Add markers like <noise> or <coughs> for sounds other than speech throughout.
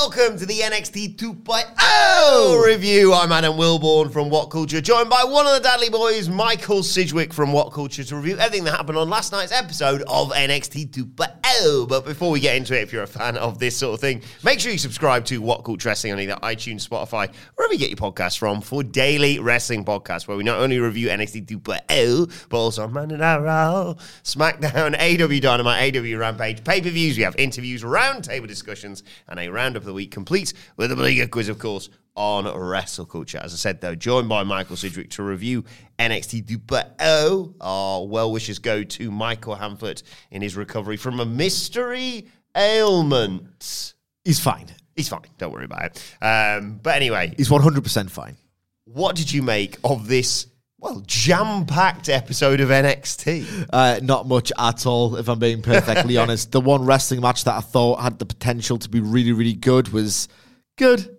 welcome to the NXT 2.0 review. I'm Adam Wilborn from What Culture, joined by one of the Dudley boys, Michael Sidgwick from What Culture, to review everything that happened on last night's episode of NXT 2.0. But before we get into it, if you're a fan of this sort of thing, make sure you subscribe to What Culture Wrestling on either iTunes, Spotify, wherever you get your podcasts from, for daily wrestling podcasts where we not only review NXT 2.0, but also Man in Raw, SmackDown, AEW Dynamite, AEW Rampage, pay per views. We have interviews, roundtable discussions, and a round of the week complete with a Beliga quiz, of course, on wrestle culture. As I said, though, joined by Michael Sidgwick to review NXT 2.0. Our well wishes go to Michael Hamflett in his recovery from a mystery ailment. He's fine. He's fine. Don't worry about it. Um, but anyway, He's 100% fine. what did you make of this? Well, jam-packed episode of NXT. Uh, not much at all, if I'm being perfectly <laughs> honest. The one wrestling match that I thought had the potential to be really, really good was good.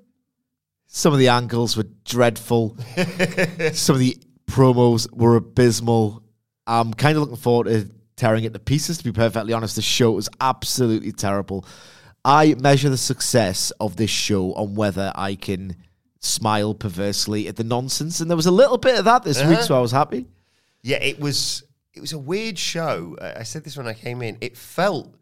Some of the angles were dreadful. <laughs> Some of the promos were abysmal. I'm kind of looking forward to tearing it to pieces, to be perfectly honest. The show was absolutely terrible. I measure the success of this show on whether I can smile perversely at the nonsense. And there was a little bit of that this week, so uh-huh. I was happy. Yeah, it was. It was a weird show. I said this when I came in. It felt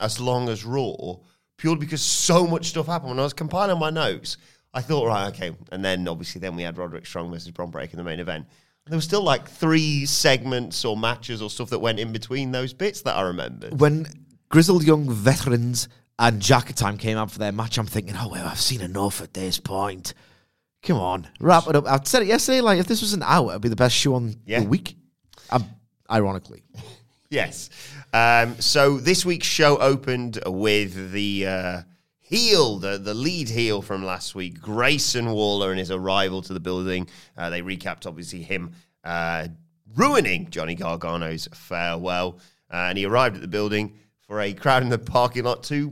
as long as Raw, purely because so much stuff happened. When I was compiling my notes, I thought, right, okay. And then obviously, then we had Roderick Strong versus Bron Breakker in the main event. And there was still like three segments or matches or stuff that went in between those bits that I remembered. when grizzled young veterans and Jacket Time came out for their match, I'm thinking, oh, well, I've seen enough at this point. Come on, wrap it up. I said it yesterday, like, if this was an hour, it'd be the best show on Yeah. the week. Um, ironically. <laughs> Yes. Um, so this week's show opened with the uh, heel, the, the lead heel from last week, Grayson Waller, and his arrival to the building. Uh, they recapped, obviously, him uh, ruining Johnny Gargano's farewell. Uh, and he arrived at the building for a crowd in the parking lot to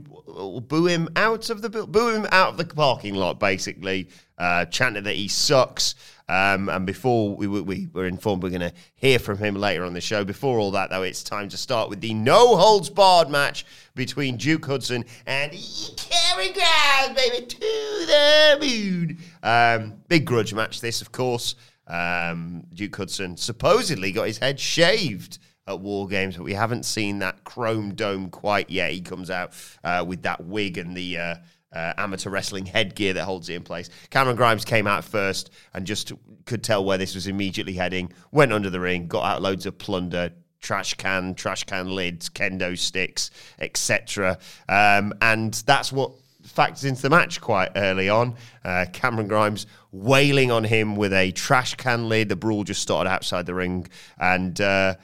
boo him out of the boo him out of the parking lot, basically, uh, chanting that he sucks. Um, and before we, we, we were informed we're going to hear from him later on the show. Before all that, though, it's time to start with the no holds barred match between Duke Hudson and Kerry Grimes, baby, to the moon. Um, big grudge match, this, of course. Um, Duke Hudson supposedly got his head shaved at War Games, but we haven't seen that chrome dome quite yet. He comes out uh, with that wig and the uh, uh, amateur wrestling headgear that holds it in place. Cameron Grimes came out first and just could tell where this was immediately heading. Went under the ring, got out loads of plunder. Trash can, trash can lids, kendo sticks, etc. Um, and that's what factors into the match quite early on. Uh, Cameron Grimes wailing on him with a trash can lid. The brawl just started outside the ring, and uh,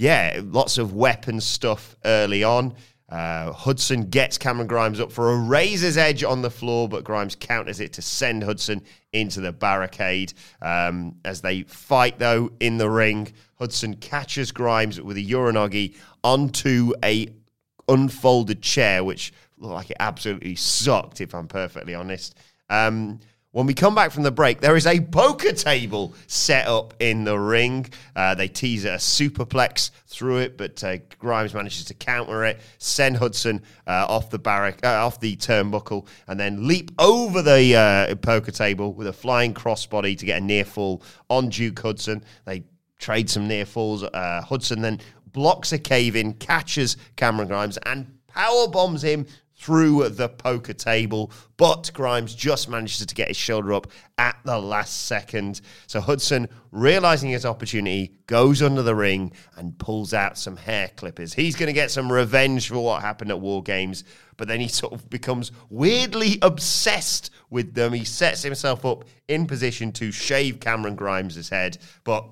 yeah, lots of weapon stuff early on. Uh, Hudson gets Cameron Grimes up for a razor's edge on the floor, but Grimes counters it to send Hudson into the barricade. Um, as they fight, though, in the ring, Hudson catches Grimes with a Uranage onto a unfolded chair, which looked like it absolutely sucked, if I'm perfectly honest. Um, When we come back from the break, there is a poker table set up in the ring. Uh, they tease a superplex through it, but uh, Grimes manages to counter it, send Hudson uh, off the barrack, uh, off the turnbuckle, and then leap over the uh, poker table with a flying crossbody to get a near fall on Duke Hudson. They trade some near falls. Uh, Hudson then blocks a cave in, catches Cameron Grimes, and power bombs him through the poker table, but Grimes just manages to get his shoulder up at the last second. So Hudson, realizing his opportunity, goes under the ring and pulls out some hair clippers. He's going to get some revenge for what happened at War Games, but then he sort of becomes weirdly obsessed with them. He sets himself up in position to shave Cameron Grimes' head, but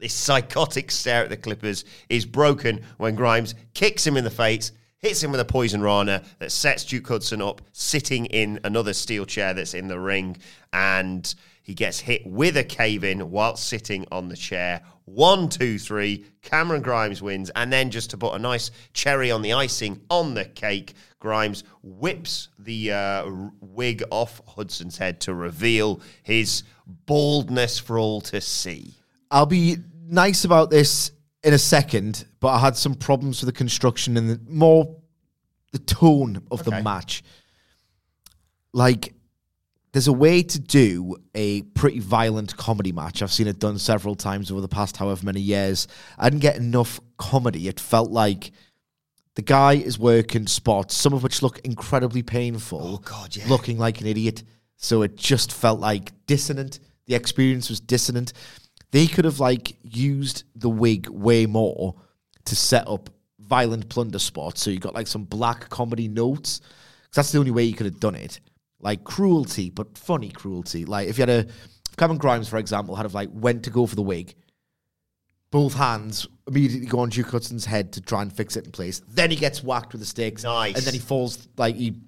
this psychotic stare at the Clippers is broken when Grimes kicks him in the face hits him with a poison rana that sets Duke Hudson up, sitting in another steel chair that's in the ring, and he gets hit with a cave in while sitting on the chair. One, two, three. Cameron Grimes wins, and then just to put a nice cherry on the icing on the cake, Grimes whips the uh, wig off Hudson's head to reveal his baldness for all to see. I'll be nice about this in a second, but I had some problems with the construction and the more the tone of Okay. the match. Like, there's a way to do a pretty violent comedy match. I've seen it done several times over the past however many years. I didn't get enough comedy. It felt like the guy is working spots, some of which look incredibly painful. Oh, God, yeah. Looking like an idiot. So it just felt like dissonant. The experience was dissonant. They could have like used the wig way more to set up violent plunder spots. So you got like some black comedy notes because that's the only way you could have done it. Like cruelty, but funny cruelty. Like if you had a if Cameron Grimes, for example, had have like went to go for the wig, both hands immediately go on Duke Hudson's head to try and fix it in place. Then he gets whacked with the sticks. Nice. And then he falls like he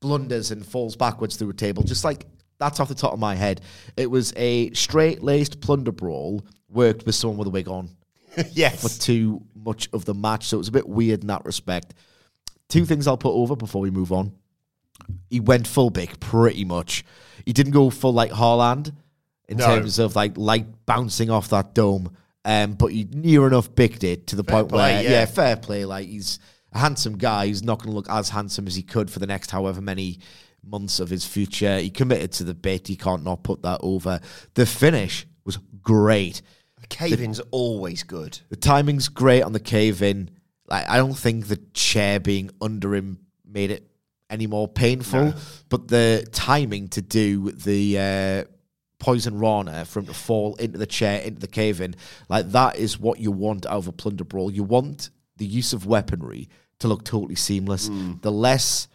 blunders and falls backwards through a table. Just like that's off the top of my head. It was a straight laced plunder brawl worked with someone with a wig on <laughs> yes. for too much of the match. So it was a bit weird in that respect. Two things I'll put over before we move on. He went full big pretty much. He didn't go full like Haaland in No. terms of like light bouncing off that dome. Um, but he near enough bigged it to the point play, where yeah. yeah. fair play. Like he's a handsome guy. He's not going to look as handsome as he could for the next however many months of his future. He committed to the bit. He can't not put that over. The finish was great. Cave-in's always good. The timing's great on the cave in. Like I don't think the chair being under him made it any more painful, but the timing to do the uh, poison rana for him to fall into the chair into the cave in, like that is what you want out of a plunder brawl. You want the use of weaponry to look totally seamless. The less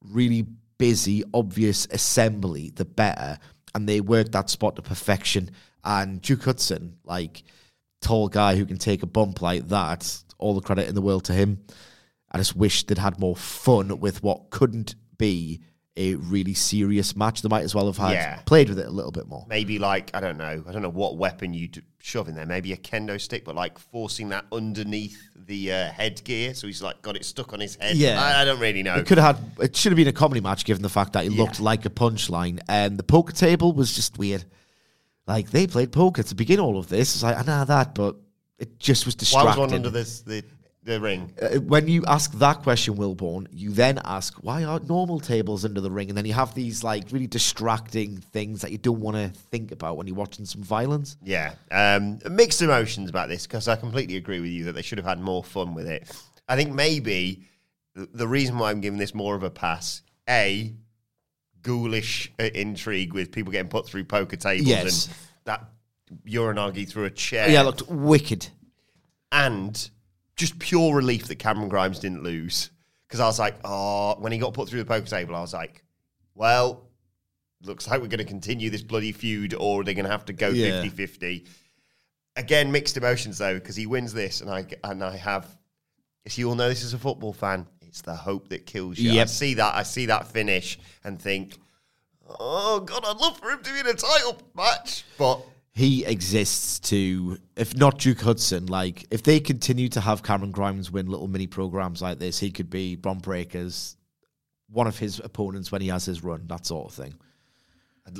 really busy, obvious assembly, the better. And they worked that spot to perfection. And Duke Hudson, like tall guy who can take a bump like that, all the credit in the world to him. I just wish they'd had more fun with what couldn't be a really serious match. They might as well have had Yeah. played with it a little bit more. Maybe like I don't know. I don't know what weapon you shove in there. Maybe a kendo stick, but like forcing that underneath the uh, headgear, so he's like got it stuck on his head. Yeah. I, I don't really know. It could have had. It should have been a comedy match, given the fact that it looked like a punchline. And the poker table was just weird. Like they played poker to begin all of this. It's like I know that, but it just was Why distracting. was one under this the the ring? Uh, when you ask that question, Wilborn, you then ask why aren't normal tables under the ring, and then you have these like really distracting things that you don't want to think about when you're watching some violence. Yeah, um, mixed emotions about this because I completely agree with you that they should have had more fun with it. I think maybe the reason why I'm giving this more of a pass, a ghoulish uh, intrigue with people getting put through poker tables Yes. and that uranage through a chair. Yeah, it looked wicked. and just pure relief that Cameron Grimes didn't lose. Because I was like, oh, when he got put through the poker table, I was like, well, looks like we're going to continue this bloody feud or they're going to have to go Yeah. 50 50. Again, mixed emotions though, because he wins this, and I and I have, as you all know, this is a football fan. It's the hope that kills you. I see that. I see that finish and think, oh god, I'd love for him to be in a title match, but he exists to, if not Duke Hudson, like if they continue to have Cameron Grimes win little mini programs like this, he could be Bron Breakker's one of his opponents when he has his run, that sort of thing.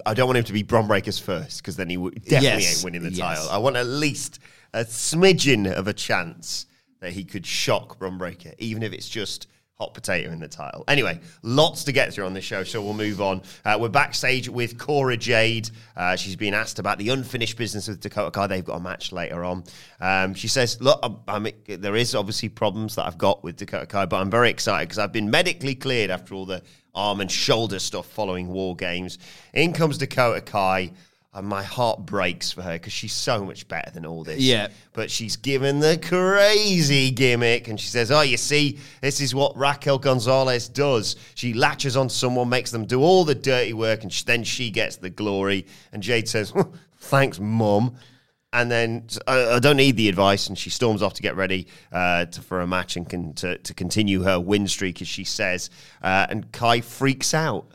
I don't want him to be Bron Breakkers first because then he would definitely Yes, ain't winning the yes. title. I want at least a smidgen of a chance that he could shock Bron Breakker, even if it's just hot potato in the title. Anyway, lots to get through on this show, so we'll move on. Uh, we're backstage with Cora Jade. Uh, she's being asked about the unfinished business with Dakota Kai. They've got a match later on. Um, she says, "Look, I'm, I'm, there is obviously problems that I've got with Dakota Kai, but I'm very excited because I've been medically cleared after all the arm and shoulder stuff following War Games. In comes Dakota Kai." And my heart breaks for her because she's so much better than all this. Yeah. But she's given the crazy gimmick and she says, Oh, you see, this is what Raquel Gonzalez does. She latches on someone, makes them do all the dirty work, and sh- then she gets the glory. And Jade says, Thanks, mum. And then I, I don't need the advice, and she storms off to get ready uh, to, for a match and can, to, to continue her win streak, as she says. Uh, and Kai freaks out.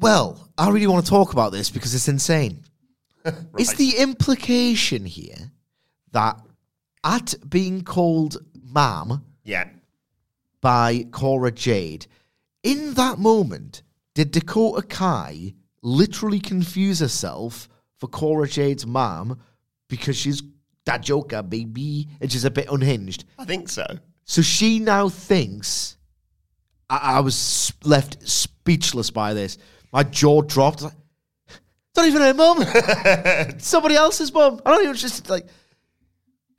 Well, I really want to talk about this because it's insane. <laughs> Is the implication here that at being called ma'am Yeah. by Cora Jade, in that moment, did Dakota Kai literally confuse herself for Cora Jade's mom because she's that joker, baby, and she's a bit unhinged? I think so. So she now thinks. I, I was left speechless by this. My jaw dropped. Like, not even her mum. <laughs> Somebody else's mum. I don't even just like.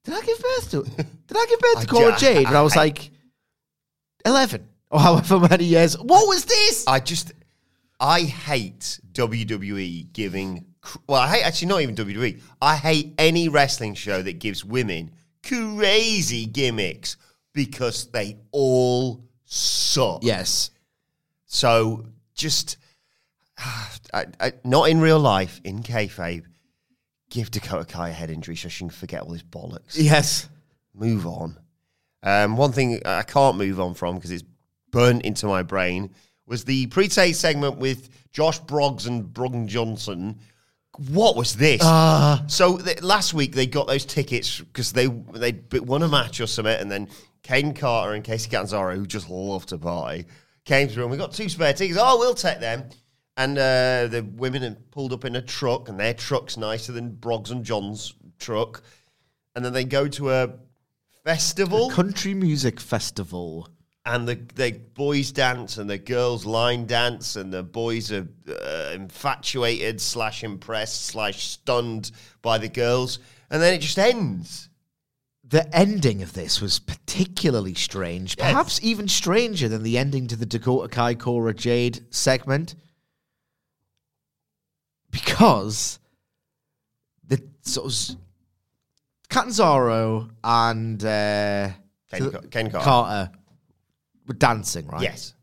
Did I give birth to? Did I give birth to Cora ju- Jade? And I was like, eleven or however many years. What was this? I just, I hate WWE giving. cr- Well, I hate actually not even WWE. I hate any wrestling show that gives women crazy gimmicks because they all suck. yes. So just, <sighs> I, I, not in real life, in kayfabe, give Dakota Kai a head injury so she can forget all his bollocks Yes. move on. Um, one thing I can't move on from because it's burnt into my brain was the pre-tape segment with Josh Briggs and Brooks Jensen. What was this? so th- last week they got those tickets because they they won a match or something, and then Kane Carter and Kacy Catanzaro, who just love to party, came through and we got two spare tickets. Oh, we'll take them. And uh, the women had pulled up in a truck, and their truck's nicer than Briggs and John's truck. And then they go to a festival Country music festival. and the, the boys dance and the girls line dance and the boys are uh, infatuated slash impressed slash stunned by the girls and then it just ends The ending of this was particularly strange, Yes. perhaps even stranger than the ending to the Dakota Kai Cora Jade segment, because the sort of Catanzaro and uh, Kane Car- Kane Carter. Carter were dancing, right? yes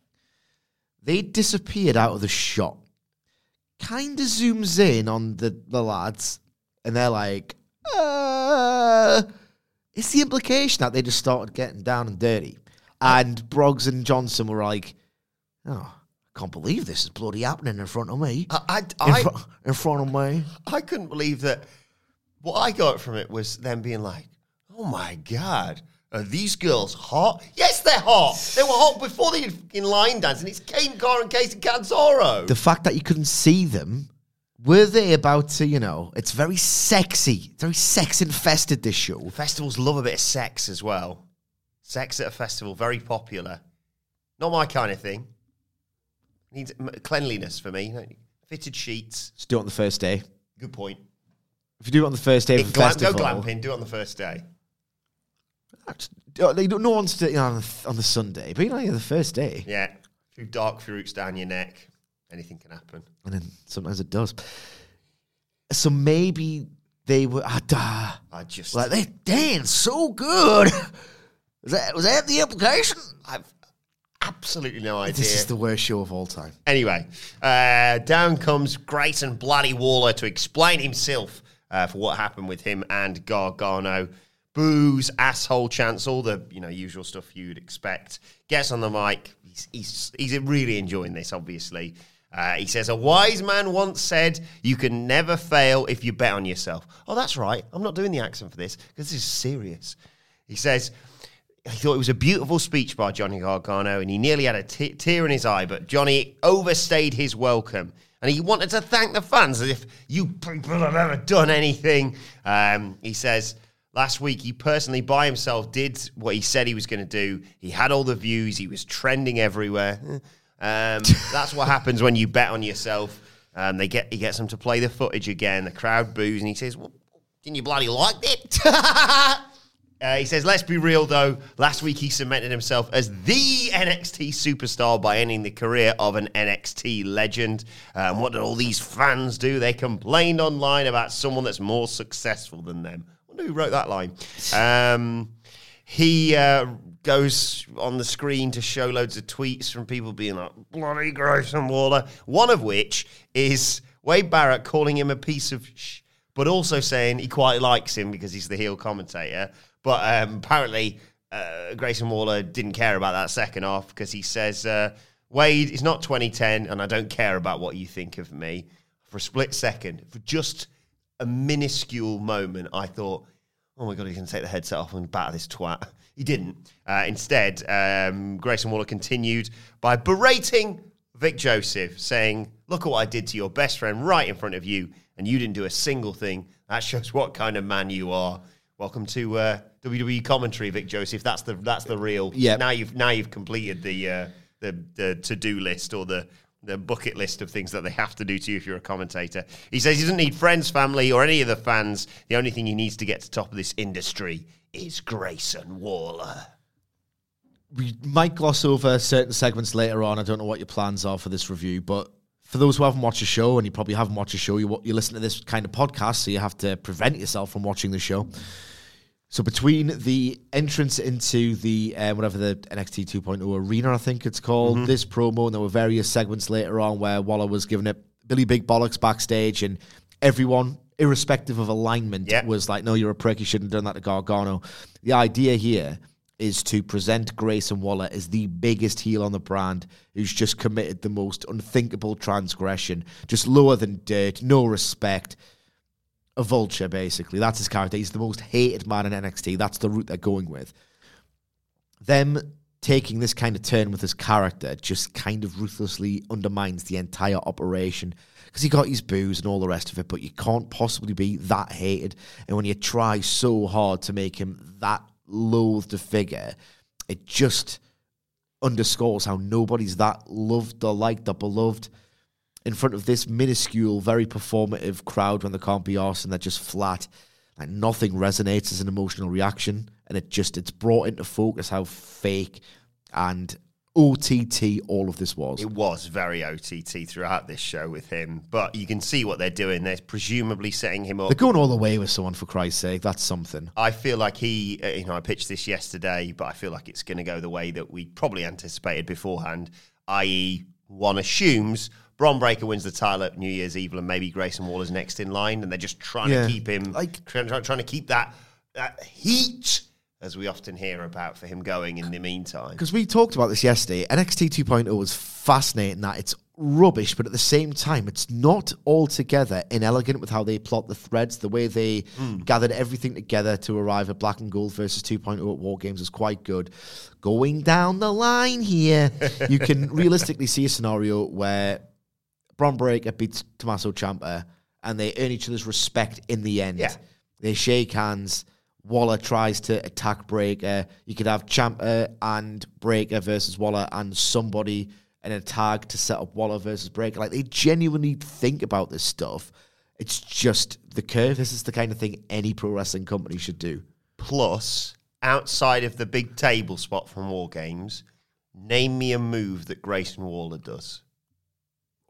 They disappeared out of the shot. Kind of zooms in on the, the lads, and they're like, uh, it's the implication that they just started getting down and dirty. And Briggs and Jensen were like, oh, can't believe this is bloody happening in front of me. I, I, in, I, fro- in front of me. I couldn't believe that what I got from it was them being like oh my god are these girls hot? Yes, they're hot. They were hot before they in line dance, and it's Kane Carr and Kacy Catanzaro. The fact that you couldn't see them, were they about to, you know, it's very sexy. It's very sex infested, this show. Festivals love a bit of sex as well. Sex at a festival, very popular. Not my kind of thing. Needs cleanliness for me. Fitted sheets. Just do it on the first day. Good point. If you do it on the first day of Glam- festival, go glamping. Do it on the first day. Uh, no one's doing it on the, on the Sunday, but you know, yeah, the first day. Yeah. Few dark fruits down your neck. Anything can happen. And then sometimes it does. So maybe they were, ah, duh. I just. like, they dance so good. <laughs> Was that, was that the implication? I've absolutely no idea. This is the worst show of all time. Anyway, uh, down comes Grayson Bloody Waller to explain himself uh, for what happened with him and Gargano. Booze, asshole chants, all the you know usual stuff you'd expect. Gets on the mic. He's he's, he's really enjoying this. Obviously, uh, he says a wise man once said, "You can never fail if you bet on yourself." Oh, that's right. I'm not doing the accent for this because this is serious. He says he thought it was a beautiful speech by Johnny Gargano, and he nearly had a t- tear in his eye. But Johnny overstayed his welcome, and he wanted to thank the fans as if you people have ever done anything. Um, he says. Last week, he personally by himself did what he said he was going to do. He had all the views. He was trending everywhere. Um, <laughs> that's what happens when you bet on yourself. Um, they get he gets them to play the footage again. The crowd boos, and he says, well, "Didn't you bloody like it?" <laughs> Uh, he says, let's be real though. Last week he cemented himself as the NXT superstar by ending the career of an NXT legend. Um, what did all these fans do? They complained online about someone that's more successful than them. I wonder who wrote that line. Um, he uh, goes on the screen to show loads of tweets from people being like, bloody Grayson Waller. One of which is Wade Barrett calling him a piece of sh, but also saying he quite likes him because he's the heel commentator. But um, apparently, uh, Grayson Waller didn't care about that second half because he says, uh, Wade, it's not 2010, and I don't care about what you think of me. For a split second, for just a minuscule moment, I thought, oh my God, he's going to take the headset off and batter this twat. <laughs> He didn't. Uh, instead, um, Grayson Waller continued by berating Vic Joseph, saying, Look at what I did to your best friend right in front of you, and you didn't do a single thing. That shows what kind of man you are. Welcome to uh, WWE commentary, Vic Joseph. That's the that's the real. Yeah. Now you've now you've completed the uh, the the to do list or the the bucket list of things that they have to do to you if you're a commentator. He says he doesn't need friends, family, or any of the fans. The only thing he needs to get to top of this industry is Grayson Waller. we might gloss over certain segments later on. I don't know what your plans are for this review, but for those who haven't watched the show, and you probably haven't watched the show, you, you listen to this kind of podcast, so you have to prevent yourself from watching the show. So between the entrance into the uh, whatever the NXT 2.0 arena, I think it's called, this promo, and there were various segments later on where Waller was giving it Billy Big Bollocks backstage, and everyone, irrespective of alignment, Yeah. was like, "No, you're a prick. You shouldn't have done that to Gargano." The idea here is to present Grayson Waller as the biggest heel on the brand who's just committed the most unthinkable transgression, just lower than dirt, no respect a vulture, basically. That's his character. He's the most hated man in NXT. That's the route they're going with. Them taking this kind of turn with his character just kind of ruthlessly undermines the entire operation because he got his booze and all the rest of it, but you can't possibly be that hated. And when you try so hard to make him that loathed a figure, it just underscores how nobody's that loved or liked or beloved in front of this minuscule, very performative crowd when they can't be arsed and they're just flat. Like nothing resonates as an emotional reaction, and it just it's brought into focus how fake and OTT all of this was. It was very OTT throughout this show with him, but you can see what they're doing. They're presumably setting him up. They're going all the way with someone for Christ's sake. That's something. I feel like he, uh, you know, I pitched this yesterday, but I feel like it's going to go the way that we probably anticipated beforehand, i.e., one assumes Bron Breakker wins the title at New Year's Eve, and maybe Grayson Waller's next in line, and they're just trying Yeah. to keep him, Like- trying, trying to keep that that heat, as we often hear about, for him going in the meantime. Because we talked about this yesterday. NXT 2.0 was fascinating that it's rubbish, but at the same time, it's not altogether inelegant with how they plot the threads. The way they hmm. gathered everything together to arrive at Black and Gold versus 2.0 at War Games is quite good. Going down the line here, you can <laughs> realistically see a scenario where Bron Breakker beats Tommaso Ciampa and they earn each other's respect in the end. Yeah. They shake hands. Waller tries to attack Breakker. You could have Ciampa and Breakker versus Waller and somebody in a tag to set up Waller versus Breakker. Like they genuinely think about this stuff. It's just the curve. This is the kind of thing any pro wrestling company should do. Plus, outside of the big table spot from War Games, name me a move that Grayson Waller does.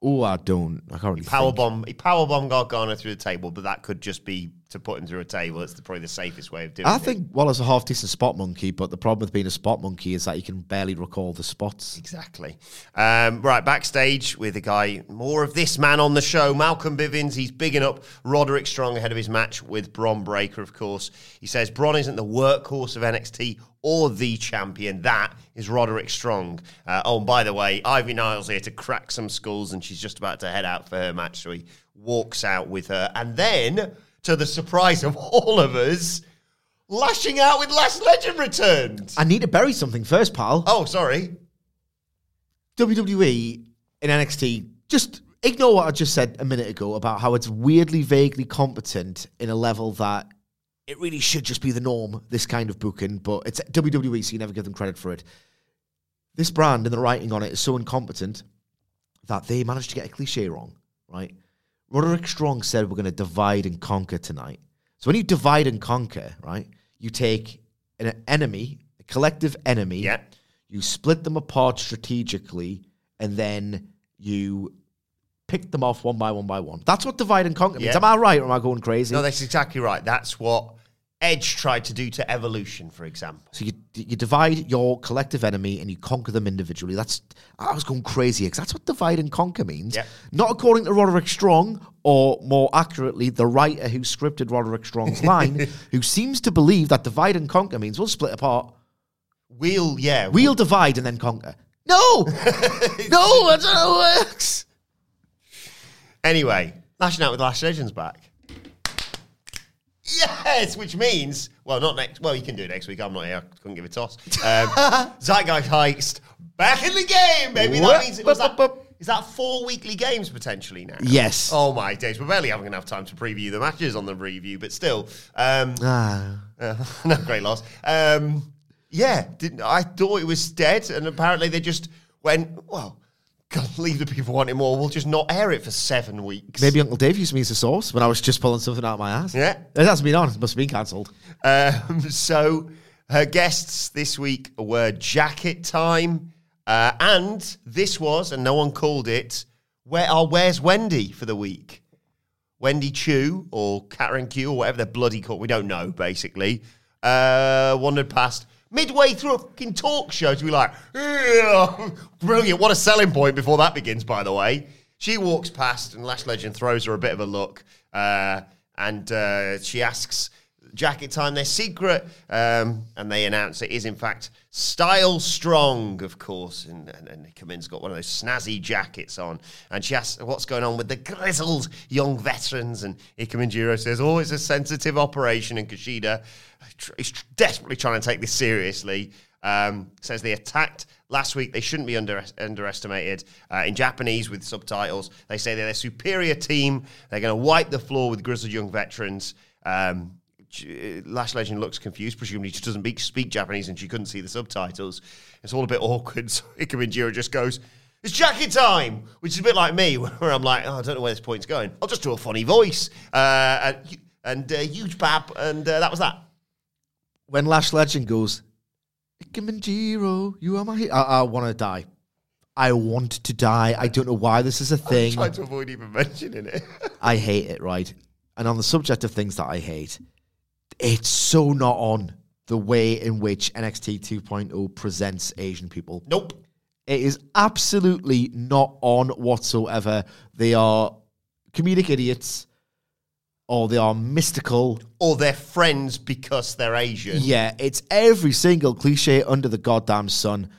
Oh, I don't. I can't really Power bomb, he power bomb Gargano through the table, but that could just be to put him through a table. It's the, probably the safest way of doing I it. I think Waller's a half decent spot monkey, but the problem with being a spot monkey is that you can barely recall the spots. Exactly. Um, right, backstage with a guy, more of this man on the show, Malcolm Bivens. He's bigging up Roderick Strong ahead of his match with Bron Breakker, of course. He says Bron isn't the workhorse of NXT or the champion. That is Roderick Strong. Uh, oh, and by the way, Ivy Niles here to crack some skulls, and she's just about to head out for her match. So he walks out with her. And then, to the surprise of all of us, lashing out with Lash Legend returned. I need to bury something first, pal. Oh, sorry. WWE in NXT, just ignore what I just said a minute ago about how it's weirdly, vaguely competent in a level that it really should just be the norm, this kind of booking, but it's WWE, so you never give them credit for it. This brand and the writing on it is so incompetent that they managed to get a cliche wrong, right? Roderick Strong said we're going to divide and conquer tonight. So when you divide and conquer, right, you take an enemy, a collective enemy, Yeah. you split them apart strategically, and then you pick them off one by one by one. That's what divide and conquer means. Am I right or am I going crazy? No, that's exactly right. That's what Edge tried to do to Evolution, for example. So you you divide your collective enemy and you conquer them individually. That's I was going crazy because that's what divide and conquer means. Yep. Not according to Roderick Strong, or more accurately, the writer who scripted Roderick Strong's <laughs> line, who seems to believe that divide and conquer means we'll split apart, We'll, yeah. we'll divide and then conquer. No, <laughs> no, that's how it works. Anyway, lashing out with Lash Legends back. Yes, which means, well, not next. Well, you can do it next week. I'm not here. I couldn't give a toss. Um, <laughs> Zeitgeist Heist back in the game, baby. That means it was that, is that four weekly games potentially now? Yes. Oh my days, we're barely having enough time to preview the matches on the review, but still, um, Ah. <laughs> uh, no great loss. Um, yeah, didn't I thought it was dead, and apparently they just went well. God, <laughs> leave the people wanting more. We'll just not air it for seven weeks. Maybe Uncle Dave used me as a source when I was just pulling something out of my ass. Yeah. It hasn't been on. It must have been cancelled. Um, <laughs> so her guests this week were Jacket Time, uh, and this was, and no one called it, where our Where's Wendy for the week? Wendy Choo or Karen Q or whatever they're bloody called, we don't know, basically, uh, wandered past midway through a fucking talk show to be like, brilliant, what a selling point before that begins, by the way. She walks past and Lash Legend throws her a bit of a look uh, and uh, she asks Jacket Time their secret um, and they announce it is in fact Style Strong, of course. And, and, and Nika Min's got one of those snazzy jackets on and she asks what's going on with the grizzled young veterans and Ikemen Jiro says, oh, it's a sensitive operation and Kushida is desperately trying to take this seriously. Um, says they attacked last week. They shouldn't be under, underestimated. Uh, in Japanese with subtitles, they say they're a superior team. They're going to wipe the floor with grizzled young veterans. Um, Lash Legend looks confused. Presumably, she doesn't speak, Japanese and she couldn't see the subtitles. It's all a bit <laughs> awkward. So Ikemenjiro just goes, it's jacket time, which is a bit like me, <laughs> where I'm like, oh, I don't know where this point's going. I'll just do a funny voice. Uh, and and uh, huge bab, and uh, that was that. When Lash Legend goes, Ikemenjiro, you are my hero. I, I want to die. I want to die. I don't know why this is a <laughs> thing. Trying to avoid even mentioning it. I hate it, right? And on the subject of things that I hate, it's so not on the way in which NXT 2.0 presents Asian people. nope. It is absolutely not on whatsoever. They are comedic idiots or they are mystical. Or they're friends because they're Asian. Yeah, it's every single cliche under the goddamn sun.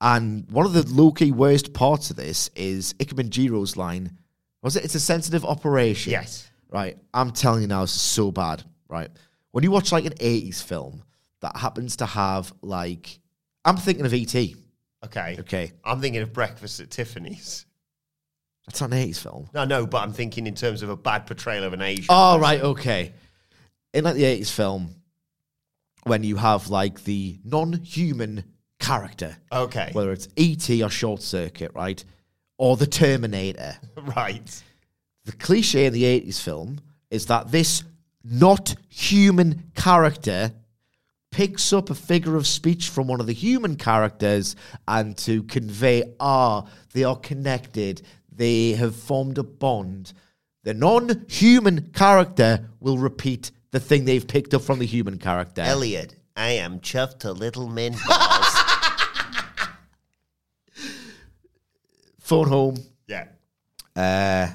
And one of the low key worst parts of this is Ikemen Jiro's line. Was it? It's a sensitive operation. Yes. Right. I'm telling you now, it's so bad. Right. When you watch like an 80s film that happens to have like, I'm thinking of E.T. Okay. Okay. I'm thinking of Breakfast at Tiffany's. That's not an 80s film. No, no, but I'm thinking in terms of a bad portrayal of an Asian. Oh, person. right. Okay. In like the 80s film, when you have like the non human character, Okay. whether it's E.T. or Short Circuit, right? Or the Terminator. <laughs> right. The cliche in the 80s film is that this not human character picks up a figure of speech from one of the human characters and to convey, ah, they are connected, they have formed a bond. The non human character will repeat the thing they've picked up from the human character. Elliot, I am chuffed to little min balls. <laughs> Phone home. yeah. Uh,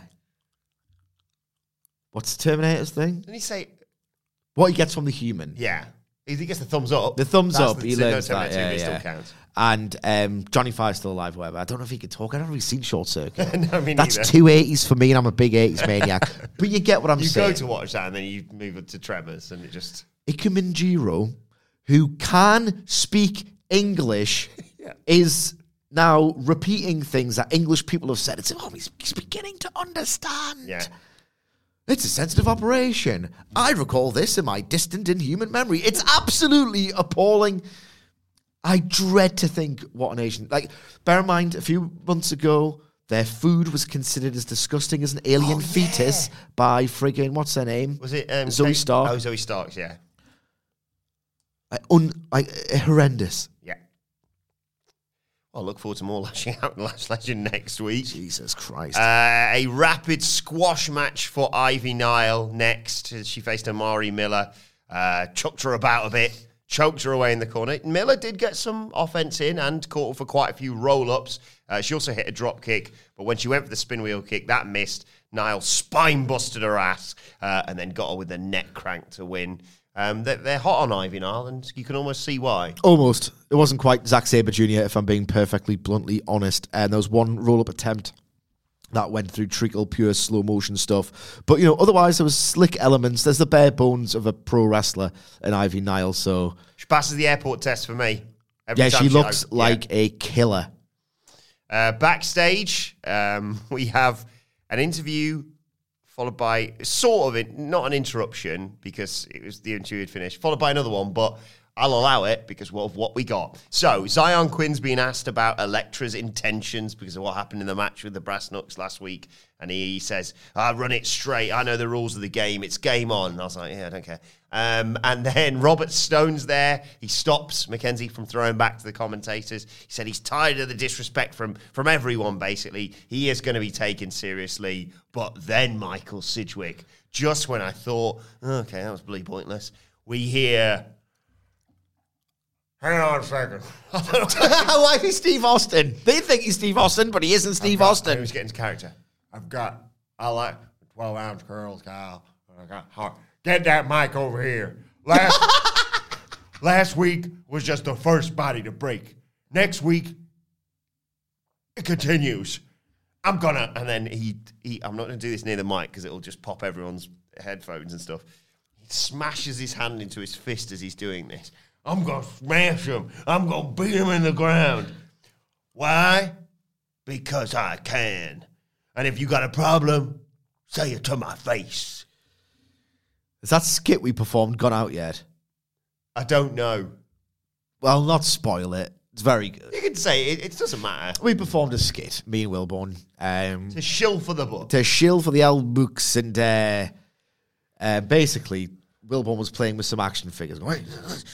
what's the Terminator's thing? Didn't he say, What he gets from the human. yeah. He gets the thumbs up. The thumbs That's up, the- he no, learns that. Terminator, Yeah, yeah. still counts. And um, Johnny Five's still alive, whatever. I don't know if he can talk. I don't know if he's seen Short Circuit. <laughs> No, me That's neither. two 80s for me, and I'm a big 80s maniac. <laughs> But you get what I'm You saying. go to watch that and then you move it to Tremors and it just. Ikemenjiro, who can speak English, <laughs> is now repeating things that English people have said. It's oh, he's, he's beginning to understand. Yeah. It's a sensitive operation. I recall this in my distant inhuman memory. It's absolutely appalling. I dread to think what an Asian like. Bear in mind, a few months ago, their food was considered as disgusting as an alien fetus by friggin' what's her name? Was it um, Zoey Stark? Oh, Zoey Starks, yeah. Like, un, like, uh, horrendous. I'll look forward to more <laughs> lashing out and Lash Legend next week. Jesus Christ. Uh, a rapid squash match for Ivy Nile next. as She faced Amari Miller. Uh, chucked her about a bit, choked her away in the corner. Miller did get some offense in and caught her for quite a few roll ups. Uh, she also hit a drop kick, but when she went for the spin wheel kick, that missed. Nile spine busted her ass uh, and then got her with a neck crank to win. Um, they're, they're hot on Ivy Nile, and you can almost see why. Almost. It wasn't quite Zack Sabre Jr., if I'm being perfectly bluntly honest. And there was one roll up attempt that went through treacle, pure slow motion stuff. But, you know, otherwise there was slick elements. There's the bare bones of a pro wrestler in Ivy Nile. So, She passes the airport test for me. Every yeah, time she looks yeah. like a killer. Uh, backstage, um, <laughs> we have an interview followed by sort of it, not an interruption because it was the interview had finished, followed by another one, but I'll allow it because of what we got. So Xyon Quinn's being asked about Elektra's intentions because of what happened in the match with the Brass Knucks last week, and he says, "I run it straight. I know the rules of the game. It's game on." And I was like, "Yeah, I don't care." Um, and then <laughs> Robert Stone's there. He stops McKenzie from throwing back to the commentators. He said he's tired of the disrespect from from everyone. Basically, he is going to be taken seriously. But then Michael Sidgwick, just when I thought, okay, that was bloody pointless, we hear. Hang on a second. <laughs> Why is he Steve Austin? They think he's Steve Austin, but he isn't Steve He Austin. was getting his character. I've got, I like 12 ounce curls, Kyle. I got heart. Get that mic over here. Last, <laughs> last week was just the first body to break. Next week, it continues. I'm gonna, and then he, he I'm not gonna do this near the mic because it'll just pop everyone's headphones and stuff. He smashes his hand into his fist as he's doing this. I'm gonna smash him. I'm gonna beat him in the ground. Why? Because I can. And if you got a problem, say it to my face. Has that skit we performed gone out yet? I don't know. Well, not spoil it. It's very good. You can say it, it doesn't matter. We performed a skit, me and Wilborn, um, To shill for the book. to shill for the old books, and uh, uh, basically, Wilborn was playing with some action figures. Going,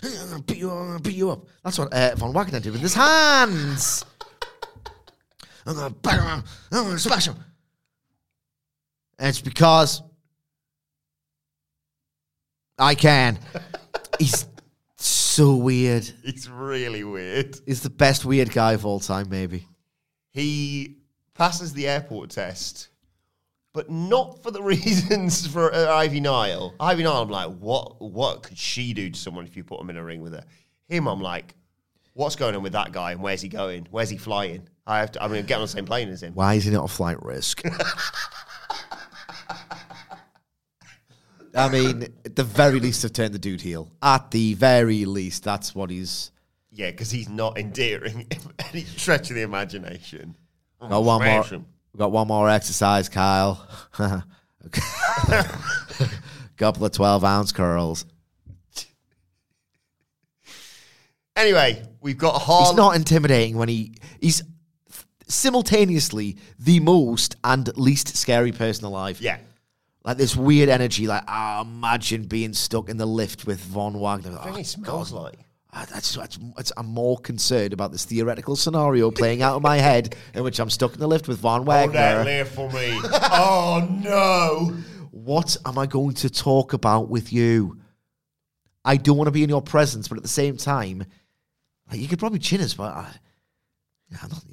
I'm gonna beat you up, I'm gonna beat you up. That's what uh, Von Wagner did with his hands. <laughs> I'm gonna bang him, I'm gonna smash him. And it's because I can. <laughs> He's so weird. It's really weird. He's the best weird guy of all time, maybe. He passes the airport test, but not for the <laughs> reasons for uh, Ivy Nile. Ivy Nile, I'm like, what? What could she do to someone if you put him in a ring with her? Him, I'm like, what's going on with that guy and where's he going? Where's he flying? I have to. I mean, get on the same plane as him. Why is he not a flight risk? <laughs> I mean, at the very least, have turned the dude heel. At the very least, that's what he's. Yeah, because he's not endearing <laughs> any stretch of the imagination. Got one more. Him. Got one more exercise, Kyle. <laughs> Couple of twelve ounce curls. Anyway, we've got Harley. He's not intimidating when he he's simultaneously the most and least scary person alive. Yeah. Like this weird energy, like ah, imagine being stuck in the lift with Von Wagner. Oh, he smells God. like. That's, that's, that's, I'm more concerned about this theoretical scenario playing out in my head in which I'm stuck in the lift with Von Hold that Wagner. lift for me. oh no. What am I going to talk about with you? I don't want to be in your presence, but at the same time, like, you could probably chin us, but I, I'm not,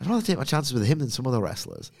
I'd rather take my chances with him than some other wrestlers. <laughs>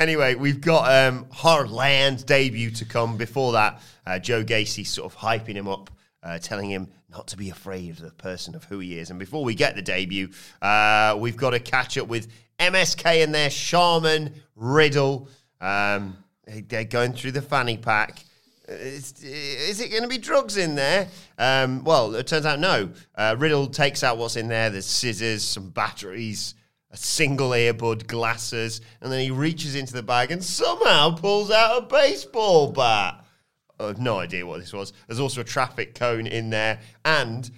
Anyway, we've got um, Harland debut to come. Before that, uh, Joe Gacy sort of hyping him up, uh, telling him not to be afraid of the person of who he is. And before we get the debut, uh, we've got to catch up with MSK and their shaman Riddle. Um, they're going through the fanny pack. Is, is it going to be drugs in there? Um, well, it turns out no. Uh, Riddle takes out what's in there. There's scissors, some batteries, a single earbud, glasses, and then he reaches into the bag and somehow pulls out a baseball bat. I have no idea what this was. There's also a traffic cone in there, and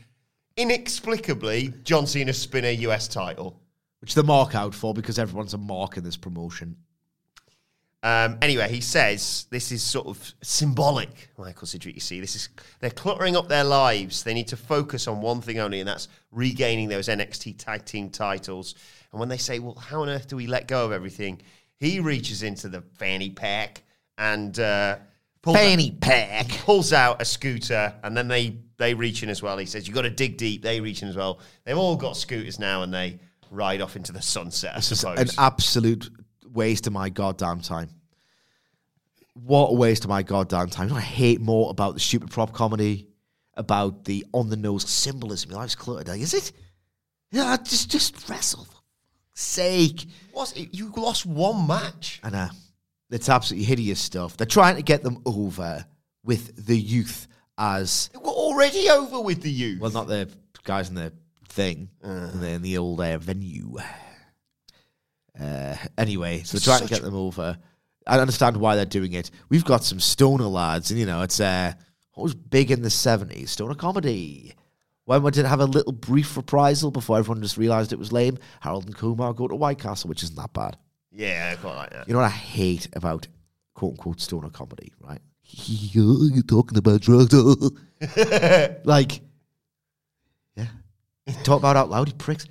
inexplicably, John Cena spinner US title. Which they're mark out for because everyone's a mark in this promotion. Um, anyway, he says this is sort of symbolic, Michael Sidgwick. You see, this is they're cluttering up their lives. They need to focus on one thing only, and that's regaining those NXT tag team titles. And when they say, "Well, how on earth do we let go of everything?" He reaches into the fanny pack and uh, pulls Fanny out, pack. pulls out a scooter, and then they they reach in as well. He says, "You got to dig deep." They reach in as well. They've all got scooters now, and they ride off into the sunset. I This is suppose. an absolute waste of my goddamn time. What a waste of my goddamn time. You know what I hate more about the stupid prop comedy, about the on the nose symbolism. Your life's cluttered. Like, is it? Yeah, just just wrestle. For sake. What's it? You lost one match. I know. It's absolutely hideous stuff. They're trying to get them over with the youth as They were already over with the youth. well, not the guys in the thing, in, the, in the old uh, venue. Uh, anyway, so they're trying to get them over. I understand why they're doing it. We've got some stoner lads, and you know, it's uh, what was big in the seventies, stoner comedy. When we did have a little brief reprisal before everyone just realised it was lame, Harold and Kumar go to White Castle, which isn't that bad. yeah, I quite like that. You know what I hate about quote unquote stoner comedy, right? <laughs> You're talking about drugs. <laughs> like, yeah. Talk about it out loud, you pricks.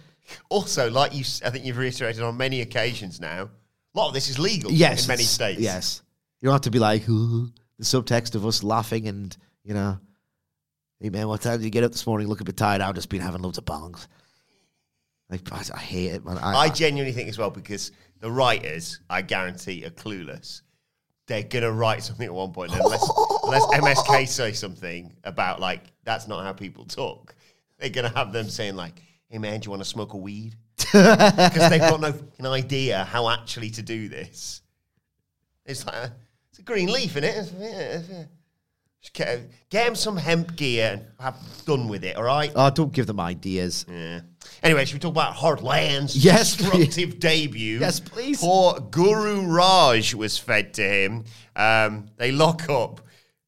Also, like you, I think you've reiterated on many occasions now. A lot of this is legal Yes. in many states. Yes. You don't have to be like, <laughs> the subtext of us laughing and, you know, hey man, what time did you get up this morning? Look a bit tired. I've just been having loads of bongs. Like, I, I hate it, man. I, I genuinely think as well because the writers, I guarantee, are clueless. They're gonna write something at one point unless, <laughs> unless MSK say something about like that's not how people talk. They're gonna have them saying like, "Hey man, do you want to smoke a weed?" <laughs> Because they've got no fucking idea how actually to do this. It's like a, it's a green leaf in it. Get, get him some hemp gear and have done with it. All right. oh, don't give them ideas. Yeah. Anyway, should we talk about Harland's Yes, destructive debut? Yes, please. Poor Guru Raaj was fed to him. Um, they lock up.